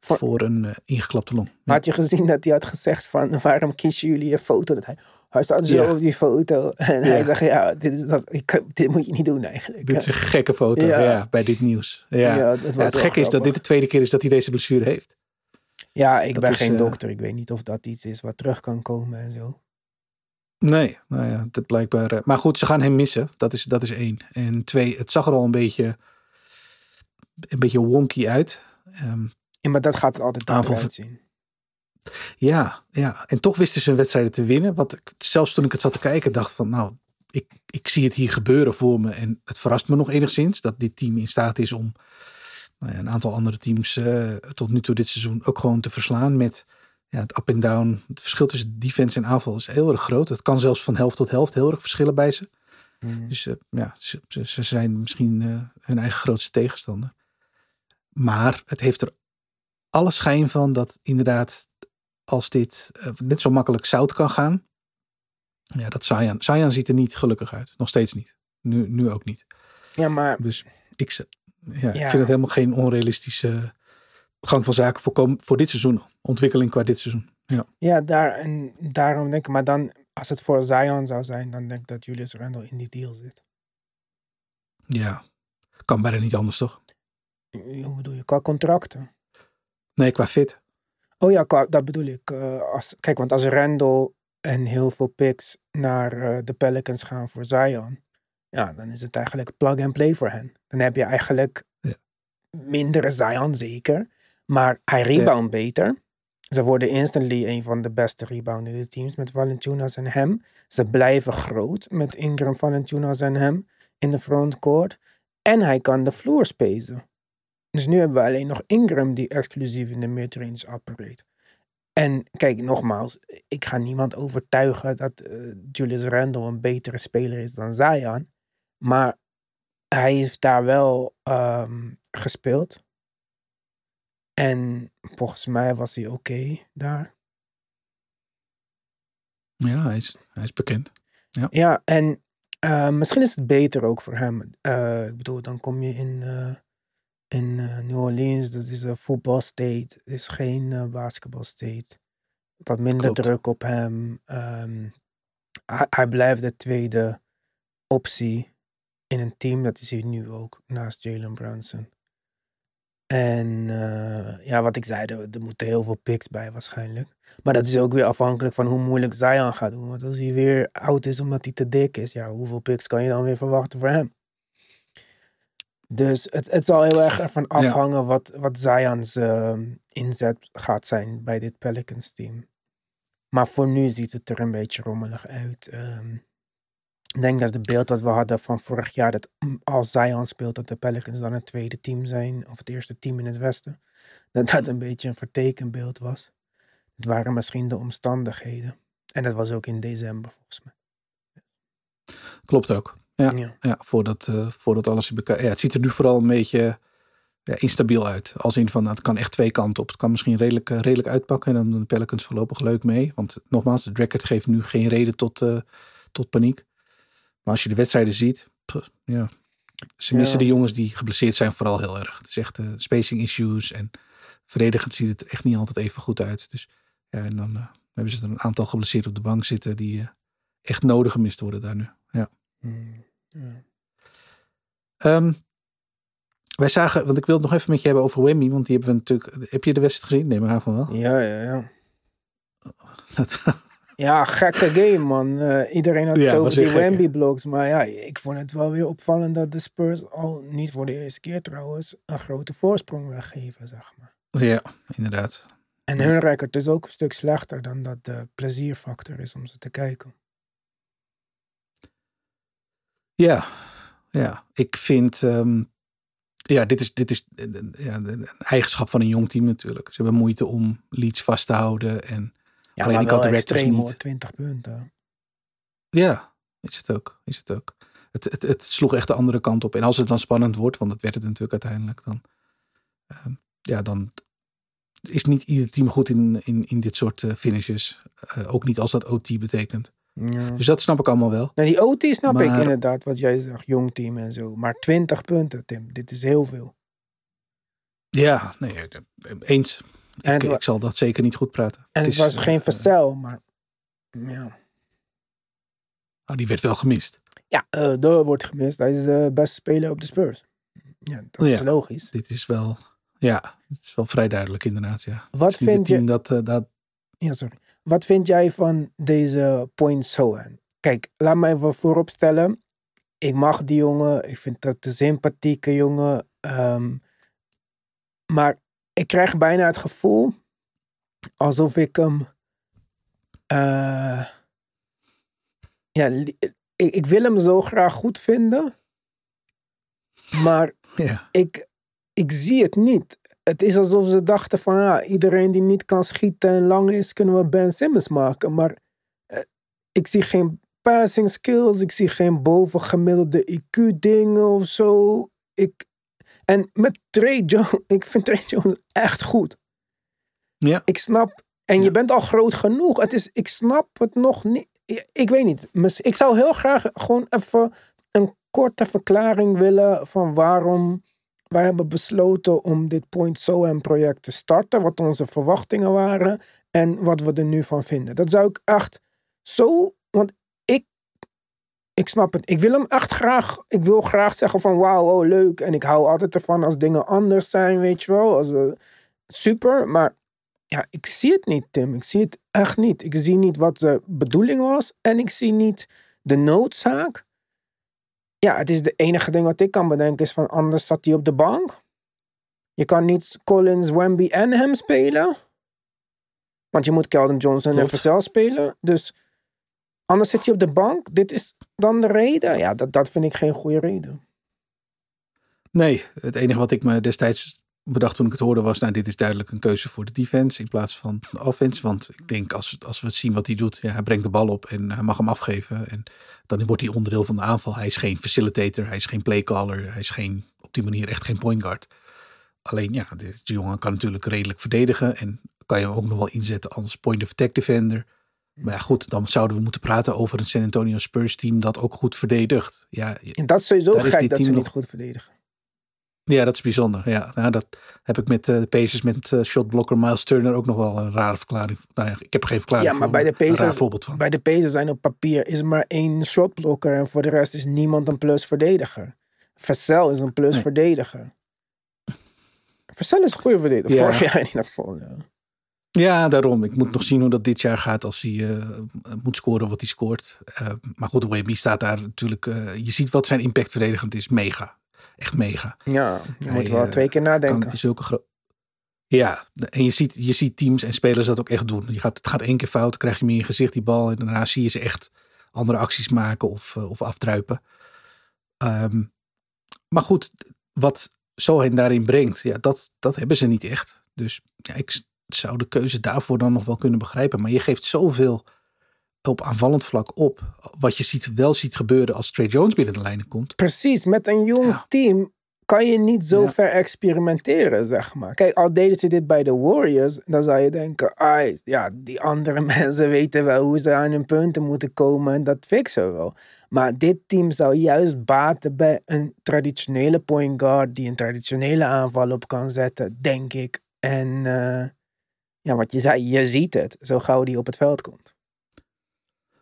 Voor- voor een eh, ingeklapte long. Had je gezien dat hij had gezegd van, waarom kiezen jullie een foto? Dat hij, hij staat zo Ja. op die foto. En hij zegt, ja, dit, is dat, ik, dit moet je niet doen eigenlijk. Dit is een gekke foto Ja. bij dit nieuws. Ja. Het wel gekke is dat dit de tweede keer is dat hij deze blessure heeft. Ja, ik Dat ben is, geen eh, dokter. Ik weet niet of dat iets is wat terug kan komen en zo. Nee, nou ja, dat blijkbaar. eh, maar goed, ze gaan hem missen. Dat is, dat is één. En twee, het zag er al een beetje, een beetje wonky uit. Ehm, Ja, maar dat gaat altijd Aanval- zien. ja, ja, en toch wisten ze hun wedstrijden te winnen. Want ik, zelfs toen ik het zat te kijken, dacht van, nou, ik, ik zie het hier gebeuren voor me. En het verrast me nog enigszins dat dit team in staat is om nou ja, een aantal andere teams eh, tot nu toe dit seizoen ook gewoon te verslaan met ja, het up en down. Het verschil tussen defense en aanval is heel erg groot. Het kan zelfs van helft tot helft heel erg verschillen bij ze. Mm. Dus eh, ja, ze, zijn misschien eh, hun eigen grootste tegenstander. Maar het heeft er alle schijn van dat inderdaad, als dit eh, net zo makkelijk zout kan gaan. Ja, dat Zion, Zion ziet er niet gelukkig uit. Nog steeds niet. Nu, nu ook niet. Ja, maar Dus ik, z- ja, ik Ja. vind het helemaal geen onrealistische gang van zaken voor, kom- voor dit seizoen. Ontwikkeling qua dit seizoen. Ja, ja, daar, en daarom denk ik, maar dan, als het voor Zion zou zijn, dan denk ik dat Julius Randle in die deal zit. ja. kan bijna niet anders toch? Hoe bedoel je? Qua contracten? Nee, qua fit. Oh ja, qua- dat bedoel ik. Eh, als, kijk, want als Randle en heel veel picks naar eh, de Pelicans gaan voor Zion, ja, dan is het eigenlijk plug and play voor hen. Dan heb je eigenlijk Ja. mindere Zion zeker, maar hij rebound beter. Ze worden instantly een van de beste reboundende teams met Valanciunas en hem. Ze blijven groot met Ingram, Valanciunas en hem in de frontcourt. En hij kan de floor spacen. Dus nu hebben we alleen nog Ingram die exclusief in de midrange operate. En kijk, nogmaals, ik ga niemand overtuigen dat eh, Julius Randle een betere speler is dan Zion. Maar hij heeft daar wel ehm, gespeeld. En volgens mij was hij oké daar. Ja, hij is, hij is bekend. Ja, en eh, misschien is het beter ook voor hem. Eh, ik bedoel, dan kom je in, eh, in New Orleans, dat is een voetbalstate, het is geen basketbalstate. Wat minder Klopt. druk op hem. Ehm, hij, hij blijft de tweede optie in een team. Dat is hij nu ook, naast Jalen Brunson. En eh, ja, wat ik zei, er, er moeten heel veel picks bij waarschijnlijk. Maar dat is ook weer afhankelijk van hoe moeilijk Zion gaat doen. Want als hij weer oud is omdat hij te dik is, ja, hoeveel picks kan je dan weer verwachten voor hem? Dus het, het zal heel erg ervan Ja. afhangen wat, wat Zion's eh, inzet gaat zijn bij dit Pelicans team. Maar voor nu ziet het er een beetje rommelig uit. Ehm, ik denk dat het beeld dat we hadden van vorig jaar, dat als Zion speelt, dat de Pelicans dan het tweede team zijn, of het eerste team in het Westen, dat dat een beetje een vertekenbeeld was. Het waren misschien de omstandigheden. En dat was ook in december volgens mij. Klopt ook. Ja. Ja. Ja, voordat, eh, voordat alles. Ja, het ziet er nu vooral een beetje ja, instabiel uit. Als in van, nou, het kan echt twee kanten op. Het kan misschien redelijk, eh, redelijk uitpakken. En dan doen de Pelicans voorlopig leuk mee. Want nogmaals, het record geeft nu geen reden tot, eh, tot paniek. Maar als je de wedstrijden ziet... pff, ja, ze missen Ja. de jongens die geblesseerd zijn vooral heel erg. Het is echt eh, spacing issues. En verdedigend ziet het er echt niet altijd even goed uit. Dus ja, en dan eh, hebben ze er een aantal geblesseerd op de bank zitten... die eh, echt nodig gemist worden daar nu. Ja. Hmm. Ehm, wij zagen, want ik wil het nog even met je hebben over Wemby, want die hebben we natuurlijk. Heb je de wedstrijd gezien? Nee, maar aan van wel. Ja, ja, ja. Dat- Ja, gekke game, man. Eh, iedereen had Ja, het over die hè? Wemby-blogs. Maar ja, ik vond het wel weer opvallend dat de Spurs al niet voor de eerste keer trouwens een grote voorsprong weggeven, zeg maar. ja, inderdaad. En hun record is ook een stuk slechter dan dat de plezierfactor is om ze te kijken. Ja, ja. Ik vind. ehm, ja, dit is, dit is eh, ja, een eigenschap van een jong team natuurlijk. Ze hebben moeite om leads vast te houden. En Ja, Alleen maar ik had wel de Raptors extreem niet. hoor, 20 punten. ja, is het ook. Is het ook. Het, het, het sloeg echt de andere kant op. En als het dan spannend wordt, want dat werd het natuurlijk uiteindelijk, dan. ehm, ja, dan is niet ieder team goed in, in, in dit soort eh, finishes. Eh, ook niet als dat OT betekent. Ja. Dus dat snap ik allemaal wel. Nou, die OT snap ik inderdaad, wat jij zegt, jong team en zo. Maar 20 punten, Tim, dit is heel veel. Ja, nee, eh, eens. En Ik, het zal dat zeker niet goed praten. En het, is, was geen eh, Vassell, maar ja. oh, die werd wel gemist. Ja, Door wordt gemist. Hij is de beste speler op de Spurs. Ja, dat is Ja. logisch. Dit is wel, ja, het is wel vrij duidelijk inderdaad, ja. Wat Het is vind het je... dat, eh, dat, Ja, sorry. Wat vind jij van deze Point Sohan? Kijk, laat me even vooropstellen. Ik mag die jongen. Ik vind dat een sympathieke jongen. ehm, maar ik krijg bijna het gevoel alsof ik hem. eh, ja, ik wil hem zo graag goed vinden. Maar ja, ik, ik zie het niet. Het is alsof ze dachten van ja, iedereen die niet kan schieten en lang is, kunnen we Ben Simmons maken. Maar eh, ik zie geen passing skills, ik zie geen bovengemiddelde IQ dingen of zo. Ik, en met Trey Jones, ik vind Trey Jones echt goed. ja, Ik snap, en je bent al groot genoeg. Het is, ik snap het nog niet. Ik, weet niet. Ik zou heel graag gewoon even een korte verklaring willen van waarom wij hebben besloten om dit Point So project te starten. Wat onze verwachtingen waren en wat we er nu van vinden. Dat zou ik echt zo, ik snap het. Ik wil hem echt graag, ik wil graag zeggen van wauw, oh leuk. En ik hou altijd ervan als dingen anders zijn, weet je wel. Als, eh, super, maar ja, ik zie het niet, Tim. Ik zie het echt niet. Ik zie niet wat de bedoeling was. En ik zie niet de noodzaak. Ja, het is de enige ding wat ik kan bedenken is van anders zat hij op de bank. Je kan niet Collins, Wemby en hem spelen. Want je moet Keldon Johnson en. Vassell spelen. Dus anders zit hij op de bank. Dit is dan de reden. Ja, dat, dat vind ik geen goede reden. nee. Het enige wat ik me destijds bedacht toen ik het hoorde was, nou, dit is duidelijk een keuze voor de defense in plaats van de offense. Want ik denk, als, als we zien wat hij doet, ja, hij brengt de bal op en hij mag hem afgeven. En dan wordt hij onderdeel van de aanval. Hij is geen facilitator, hij is geen playcaller, hij is geen, op die manier echt geen point guard. Alleen, ja, deze jongen kan natuurlijk redelijk verdedigen en kan je hem ook nog wel inzetten als point of attack defender. Maar ja, goed, dan zouden we moeten praten over een San Antonio Spurs team dat ook goed verdedigt. Ja, En dat is sowieso is gek dat ze niet goed verdedigen. Ja, dat is bijzonder. Ja, nou, dat heb ik met eh, de Pacers, met eh, shotblokker Miles Turner ook nog wel een rare verklaring. Nou ja, ik heb er geen verklaring Ja, maar voor, bij de Pacers, voorbeeld van. bij de Pacers zijn op papier is er maar één shotblokker en voor de rest is niemand een plus verdediger. Vassell is een plus Nee. is een goede verdediger. Ja. Vorig jaar in ieder geval. ja. Ja, daarom. Ik moet nog zien hoe dat dit jaar gaat als hij eh, moet scoren wat hij scoort. Eh, maar goed, Wemby staat daar natuurlijk. eh, je ziet wat zijn impact verdedigend is. Mega. Echt mega. Ja, je Hij, moet wel twee keer nadenken. Kan zulke ja, en je ziet, je ziet teams en spelers dat ook echt doen. Je gaat, het gaat één keer fout, krijg je meer in je gezicht die bal. En daarna zie je ze echt andere acties maken of, of afdruipen. Ehm, maar goed, wat Sohen daarin brengt, ja, dat, dat hebben ze niet echt. Dus ja, ik zou de keuze daarvoor dan nog wel kunnen begrijpen. Maar je geeft zoveel op aanvallend vlak op. Wat je ziet, wel ziet gebeuren als Trey Jones binnen de lijnen komt. Precies, met een jong Ja. team kan je niet zo Ja. ver experimenteren, zeg maar. Kijk, al deden ze dit bij de Warriors, dan zou je denken, ai, ja, die andere mensen weten wel hoe ze aan hun punten moeten komen en dat fixen we wel. Maar dit team zou juist baten bij een traditionele point guard die een traditionele aanval op kan zetten, denk ik. En eh, ja, wat je zei, je ziet het, zo gauw die op het veld komt.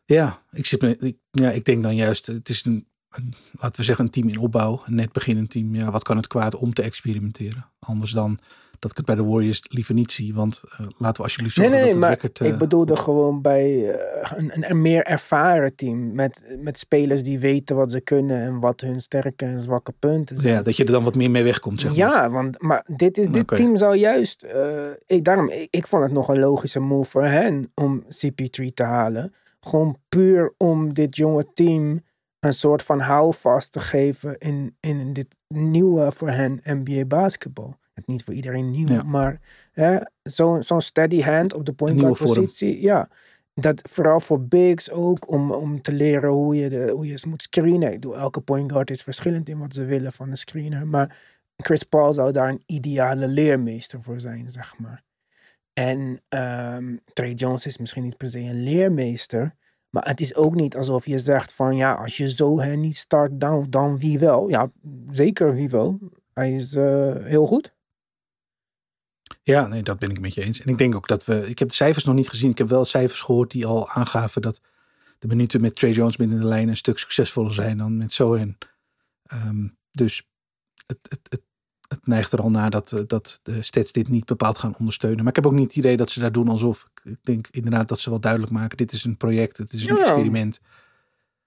Ja, ik, zit me, ik, ja, ik denk dan juist, het is een, een, laten we zeggen, een team in opbouw. Een net beginnend team. Ja, wat kan het kwaad om te experimenteren? Anders dan dat ik het bij de Warriors liever niet zie. Want eh, laten we alsjeblieft Nee, zorgen nee, dat maar het record... eh, ik bedoelde gewoon bij eh, een, een, meer ervaren team. Met, met spelers die weten wat ze kunnen en wat hun sterke en zwakke punten zijn. ja, dat je er dan wat meer mee wegkomt, zeg maar. Ja, want maar dit, is, dit team zou juist. eh, ik, daarom, ik, ik vond het nog een logische move voor hen om CP3 te halen. Gewoon puur om dit jonge team een soort van houvast te geven in, in dit nieuwe voor hen NBA basketbal. Het niet voor iedereen nieuw, Ja. maar hè, zo'n zo'n steady hand op de point guard vorm. positie. Ja, dat vooral voor bigs ook, om, om te leren hoe je, de, hoe je ze moet screenen. Ik bedoel, elke point guard is verschillend in wat ze willen van de screener. Maar Chris Paul zou daar een ideale leermeester voor zijn, zeg maar. En ehm Trey Jones is misschien niet per se een leermeester. Maar het is ook niet alsof je zegt van ja, als je zo hen niet start, dan, dan wie wel. Ja, zeker wie wel. Hij is eh, heel goed. Ja, nee, dat ben ik met je eens. En ik denk ook dat we. Ik heb de cijfers nog niet gezien. Ik heb wel cijfers gehoord die al aangaven dat de minuten met Trey Jones binnen de lijn een stuk succesvoller zijn dan met Sohen. Ehm dus het, het, het, het neigt er al naar dat, eh, dat de stats dit niet bepaald gaan ondersteunen. Maar ik heb ook niet het idee dat ze daar doen alsof. Ik denk inderdaad dat ze wel duidelijk maken: dit is een project, het is een Ja. experiment.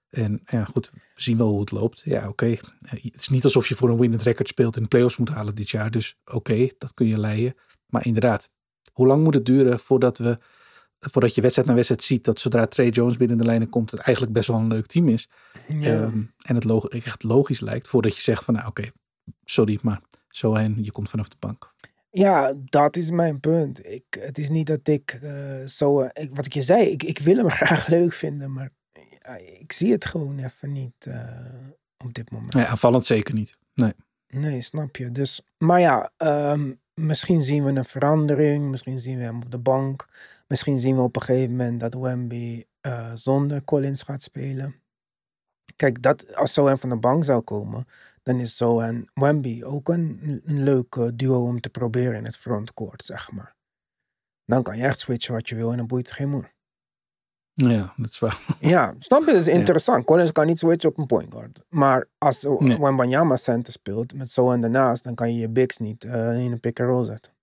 En ja, goed, we zien wel hoe het loopt. Ja, oké. Eh, Het is niet alsof je voor een winnend record speelt en de playoffs moet halen dit jaar. Dus oké, dat kun je leiden. Maar inderdaad, hoe lang moet het duren voordat we voordat je wedstrijd na wedstrijd ziet dat zodra Trey Jones binnen de lijnen komt, het eigenlijk best wel een leuk team is. Ja. Ehm, en het log- echt logisch lijkt voordat je zegt van nou oké, sorry, maar zo en je komt vanaf de bank. Ja, dat is mijn punt. Ik, het is niet dat ik eh, zo. eh, ik, wat ik je zei, ik, ik wil hem graag leuk vinden, maar ja, ik zie het gewoon even niet eh, op dit moment. Nee, aanvallend zeker niet. Nee. Nee, snap je. Dus, maar ja, ehm, misschien zien we een verandering. Misschien zien we hem op de bank. Misschien zien we op een gegeven moment dat Wemby eh, zonder Collins gaat spelen. Kijk, dat, als Zohan van de bank zou komen, dan is Zohan Wemby ook een, een leuk eh, duo om te proberen in het frontcourt, zeg maar. Dan kan je echt switchen wat je wil en dan boeit het geen moer. Ja, dat is waar. Ja, snap je? Dat is interessant. Collins kan niet switchen op een point guard. Maar als Nee. Wembanyama center speelt met zo en daarnaast, dan kan je je bigs niet eh, in een pick and roll zetten.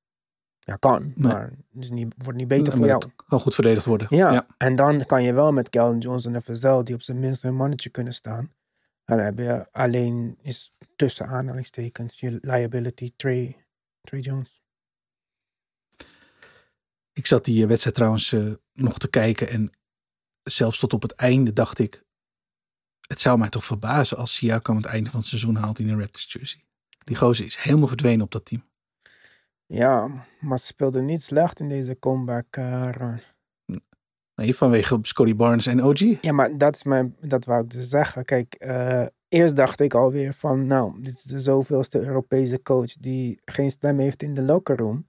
Ja, kan, Nee. maar het is niet, wordt niet beter voor jou. kan goed verdedigd worden. Ja. ja. en dan kan je wel met Calvin Johnson en Vazel, die op zijn minst een mannetje kunnen staan. En dan heb je alleen, is tussen aanhalingstekens, je liability Trey, Trey Jones. Ik zat die wedstrijd trouwens eh, nog te kijken en zelfs tot op het einde dacht ik, het zou mij toch verbazen als Siakam het einde van het seizoen haalt in een Raptors jersey. Die gozer is helemaal verdwenen op dat team. Ja, maar ze speelden niet slecht in deze comeback. run. Nee, vanwege Scotty Barnes en OG. Ja, maar dat, is mijn, dat wou ik dus zeggen. Kijk, eh, eerst dacht ik alweer van, nou, dit is de zoveelste Europese coach die geen stem heeft in de locker room.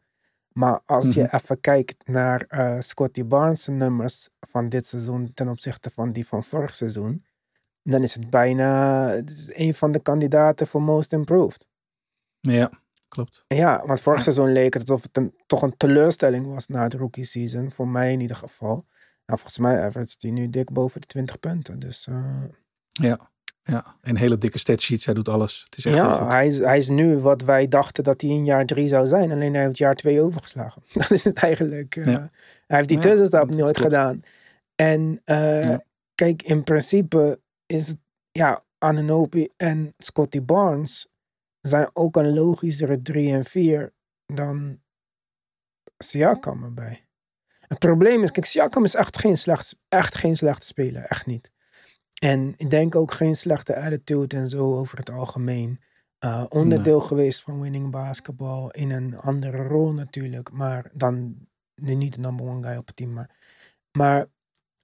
Maar als je Mhm. even kijkt naar eh, Scotty Barnes' nummers van dit seizoen ten opzichte van die van vorig seizoen, dan is het bijna het is een van de kandidaten voor Most Improved. Ja, klopt. Ja, want vorig seizoen leek het alsof het een, toch een teleurstelling was na het rookie season. Voor mij in ieder geval. Nou, volgens mij average die nu dik boven de 20 punten. Dus eh, Ja. Ja. En hele dikke statsheets. Hij doet alles. Het is echt ja, hij is, hij is nu wat wij dachten dat hij in jaar drie zou zijn. Alleen hij heeft jaar twee overgeslagen. Dat is het eigenlijk. eh. Hij heeft die Ja, tussenstap nooit klopt. gedaan. En eh, Ja. kijk, in principe is ja, Ananobi en Scotty Barnes zijn ook een logischere 3 en 4 dan Siakam erbij. Het probleem is, kijk, Siakam is echt geen, slecht, echt geen slechte speler. Echt niet. En ik denk ook geen slechte attitude en zo over het algemeen. Uh, onderdeel geweest van winning basketball in een andere rol natuurlijk. Maar dan nu niet de number one guy op het team. Maar, maar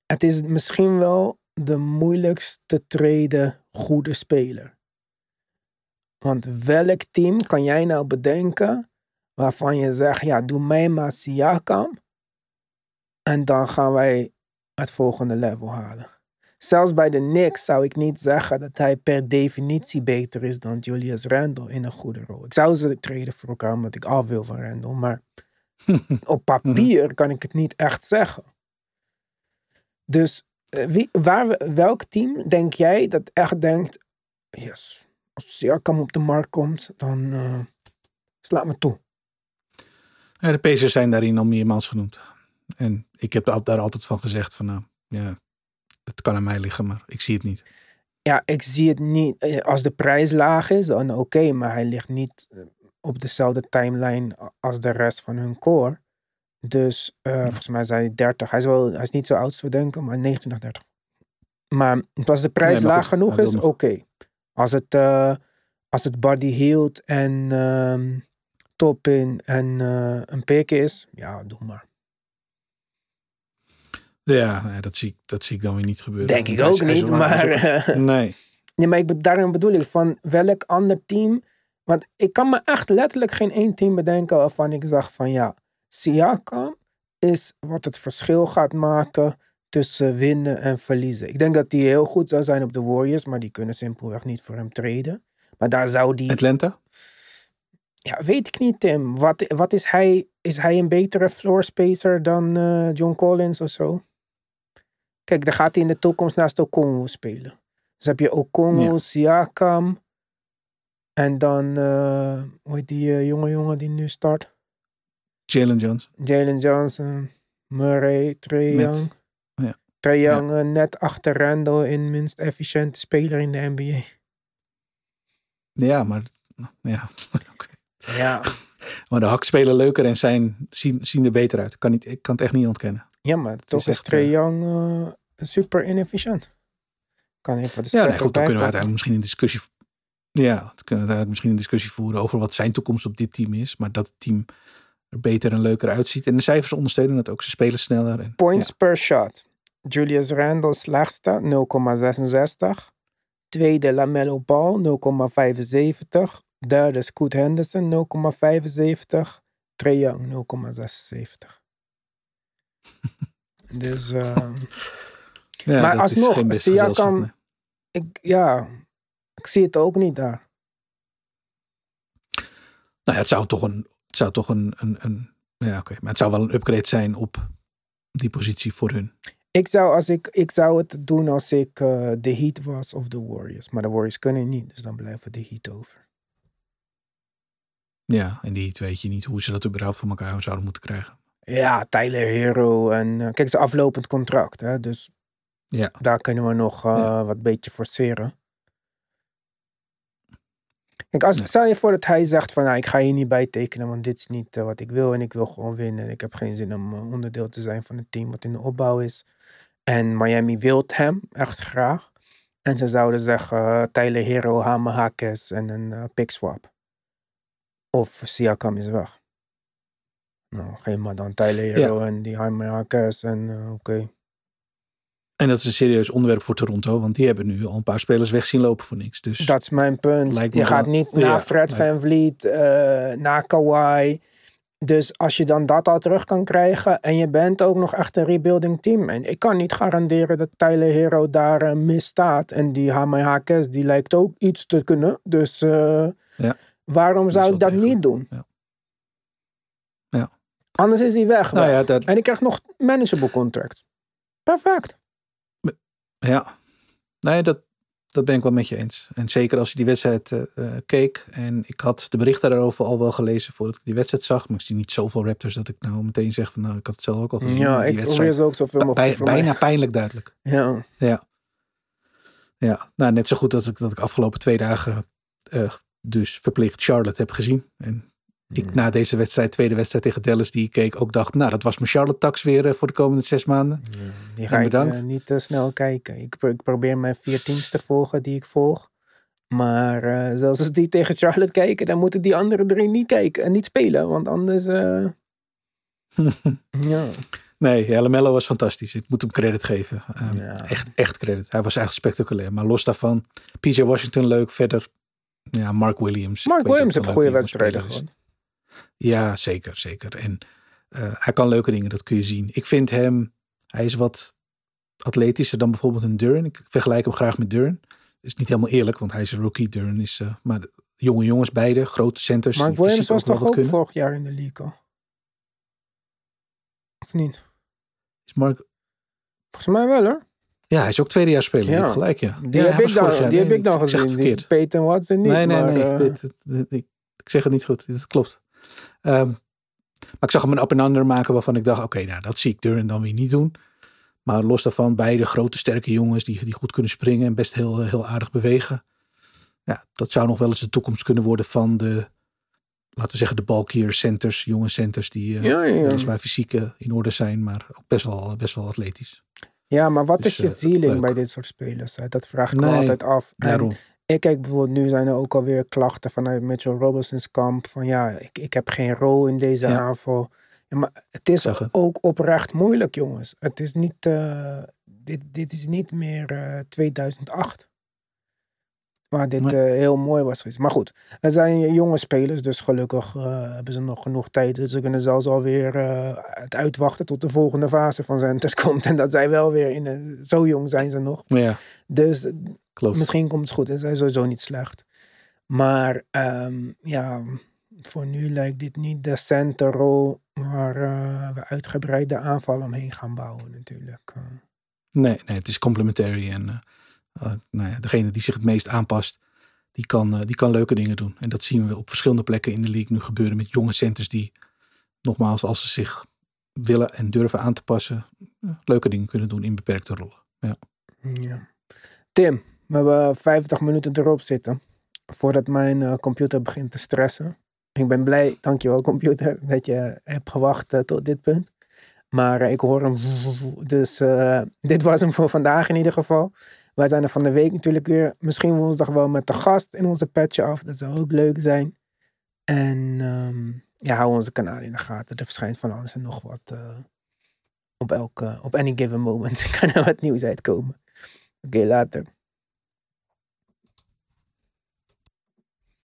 het is misschien wel de moeilijkst te treden goede speler. Want welk team kan jij nou bedenken waarvan je zegt, ja, doe mij maar Siakam. En dan gaan wij het volgende level halen. Zelfs bij de Knicks zou ik niet zeggen dat hij per definitie beter is dan Julius Randle in een goede rol. Ik zou ze treden voor elkaar omdat ik af wil van Randle. Maar op papier kan ik het niet echt zeggen. Dus eh, wie, waar, we- welk team denk jij dat echt denkt, yes, als Siakam op de markt komt, dan eh slaan we toe. Ja, de Pacers zijn daarin al meermaals genoemd. En ik heb daar altijd van gezegd van nou, ja, het kan aan mij liggen, maar ik zie het niet. Ja, ik zie het niet. eh, Als de prijs laag is, dan oké, maar hij ligt niet eh, op dezelfde timeline als de rest van hun core. Dus eh, volgens mij is hij 30. Hij is, wel, hij is niet zo oud als we denken, maar 29, 30. Maar als de prijs Nee, laag goed, genoeg is, oké. Als het, als het body healed en ehm top in en een pick is, ja, doe maar. Ja, nee, dat, zie ik, dat zie ik dan weer niet gebeuren. Denk ik ook niet, maar... ook- Nee. Nee, maar ik, daarom bedoel ik van welk ander team. Want ik kan me echt letterlijk geen één team bedenken waarvan ik zag van ja, Siakam is wat het verschil gaat maken tussen winnen en verliezen. Ik denk dat die heel goed zou zijn op de Warriors, maar die kunnen simpelweg niet voor hem treden. Maar daar zou die. Atlanta? Ja, weet ik niet, Tim. Wat, wat is hij? Is hij een betere floor spacer dan eh, John Collins of zo? Kijk, dan gaat hij in de toekomst naast Okongo spelen. Dus heb je Okongo, Ja. Siakam. En dan, eh hoe heet die eh, jonge jongen die nu start? Jalen Jones. Jalen Johnson, Murray, Trae Young. ja. Trae. Young eh, net achter Randall in minst efficiënte speler in de NBA. Ja, maar, ja. Ja. maar de hak spelen leuker en zijn, zien, zien er beter uit. Kan niet, ik kan het echt niet ontkennen. Ja, maar toch is is Trae Young super inefficiënt. Kan even de Ja, nee, goed, dan kunnen we uiteindelijk misschien een discussie. Ja, dan kunnen we uiteindelijk misschien een discussie voeren over wat zijn toekomst op dit team is. Maar dat het team er beter en leuker uitziet. En de cijfers ondersteunen dat ook. Ze spelen sneller. En, Points ja. per shot. Julius Randle slechtste 0,66. Tweede Lamello Ball 0,75. Derde Scoot Henderson 0,75. Trae Young 0,76. dus uh, Ja, Maar alsnog, Siakam- nee. ik, ja, ik zie het ook niet daar. Nou ja, het zou toch een. Het zou toch een. een, een ja, oké. Maar het zou wel een upgrade zijn op die positie voor hun. Ik zou, als ik, ik zou het doen als ik eh, de Heat was of de Warriors. Maar de Warriors kunnen niet, dus dan blijven de Heat over. Ja, en die weet je niet hoe ze dat überhaupt voor elkaar zouden moeten krijgen. Ja, Tyler Hero. En eh, kijk, het is een aflopend contract. Hè, dus Ja. daar kunnen we nog eh, Ja. wat beetje forceren. Kijk, als, stel je voor dat hij zegt van... Nou, ik ga hier niet bij tekenen, want dit is niet eh, wat ik wil. En ik wil gewoon winnen. En ik heb geen zin om eh, onderdeel te zijn van een team wat in de opbouw is. En Miami wil hem echt graag. En ze zouden zeggen eh, Tyler Hero, Hame Hakes en een pick swap. Of Siakam is weg. Nou, geef maar dan Tyler Hero en die Hame Hakes en oké. En dat is een serieus onderwerp voor Toronto. Want die hebben nu al een paar spelers weg zien lopen voor niks. Dus Dat is mijn punt. Je gaat niet Ja, naar Fred Van Vliet, eh naar Kawhi. Dus als je dan dat al terug kan krijgen en je bent ook nog echt een rebuilding team. En ik kan niet garanderen dat Tyler Hero daar eh, misstaat. En die Hamai Hakes, die lijkt ook iets te kunnen. Dus eh, Ja. Waarom zou ik dat degelijk. niet doen? Ja. Ja. Anders is hij weg. Nou weg. ja, dat, En ik krijg nog manageable contract. Perfect. Ja, nee, dat, dat ben ik wel met je eens. En zeker als je die wedstrijd eh, eh, keek. En ik had de berichten daarover al wel gelezen voordat ik die wedstrijd zag. Maar ik zie niet zoveel Raptors dat ik nou meteen zeg van nou, ik had het zelf ook al gezien. Ja, ik probeer ze ook zoveel mogelijk bij- bijna pijnlijk duidelijk. Ja. Ja. Ja, nou net zo goed dat ik, dat ik afgelopen twee dagen eh, dus verplicht Charlotte heb gezien. En ik na deze wedstrijd, tweede wedstrijd tegen Dallas, die ik keek, ook dacht, nou dat was mijn Charlotte-tax weer eh, voor de komende zes maanden. Die En ga ik bedankt. eh, niet te snel kijken. Ik, ik probeer mijn vier teams te volgen die ik volg. Maar eh, zelfs als die tegen Charlotte kijken, dan moeten die andere drie niet kijken en niet spelen. Want anders. eh, ja. Nee, ja, Lamello was fantastisch. Ik moet hem credit geven. Um, Ja. echt, echt credit. Hij was echt spectaculair. Maar los daarvan, PJ Washington leuk. Verder, ja, Mark Williams. Mark Ik Williams heeft goede wedstrijden gehad. Ja, zeker, zeker. En eh, hij kan leuke dingen, dat kun je zien. Ik vind hem, hij is wat atletischer dan bijvoorbeeld een Duran. Ik vergelijk hem graag met Duran. is niet helemaal eerlijk, want hij is een rookie. Duran is, eh, maar jonge jongens beide, grote centers. Mark Williams was toch ook kunnen. vorig jaar in de league al? Of niet? Is Mark, Volgens mij wel hoor. ja, hij is ook speler. Ja. Gelijk, ja. Die Ja, heb ik dan, jaar. die heb Nee, ik dan zeg het gezien. Die verkeerd. Peyton Watson niet. nee, nee, maar, nee. eh, dit, dit- dit- ik, ik zeg het niet goed. Dat klopt. Ehm, maar ik zag hem een up en under maken waarvan ik dacht, oké, nou, dat zie ik Duran dan weer niet doen. Maar los daarvan, beide grote, sterke jongens die, die goed kunnen springen en best heel, heel aardig bewegen. Ja, dat zou nog wel eens de toekomst kunnen worden van de, laten we zeggen, de bulkier centers, jonge centers die eh ja, ja, ja. weliswaar fysiek eh, in orde zijn, maar ook best wel, best wel atletisch. ja, maar wat Dus, is je ceiling leuk. bij dit soort spelers? hè? Dat vraag ik me altijd af. En Daarom. Ik kijk bijvoorbeeld, nu zijn er ook alweer klachten vanuit Mitchell Robinson's kamp. Van ja, ik, ik heb geen rol in deze Ja. aanval. Ja, maar het is het. ook oprecht moeilijk, jongens. Het is niet, eh, dit, dit is niet meer eh, 2008. Waar dit eh, heel mooi was geweest. Maar goed, er zijn jonge spelers, dus gelukkig eh, hebben ze nog genoeg tijd. Dus ze kunnen zelfs alweer eh het uitwachten tot de volgende fase van Centers komt. En dat zij wel weer in een, zo jong zijn ze nog. Ja, Dus klopt. Misschien komt het goed en zijn sowieso niet slecht. Maar ehm, ja, voor nu lijkt dit niet de centerrol waar we uitgebreide aanval omheen gaan bouwen natuurlijk. Nee, nee, het is complementary. En nou ja, degene die zich het meest aanpast, die kan, eh, die kan leuke dingen doen. En dat zien we op verschillende plekken in de league nu gebeuren met jonge centers die, nogmaals, als ze zich willen en durven aan te passen, eh, leuke dingen kunnen doen in beperkte rollen. ja. Tim, we hebben 50 minuten erop zitten voordat mijn eh, computer begint te stressen. Ik ben blij, dankjewel computer, dat je hebt gewacht eh, tot dit punt. Maar eh, ik hoor hem. Dus eh, dit was hem voor vandaag in ieder geval. Wij zijn er van de week natuurlijk weer. Misschien woensdag wel met de gast in onze patch af. Dat zou ook leuk zijn. En ehm, ja, hou onze kanaal in de gaten. Er verschijnt van alles en nog wat. eh, op, elke, op any given moment kan er wat nieuws uitkomen. Oké, later.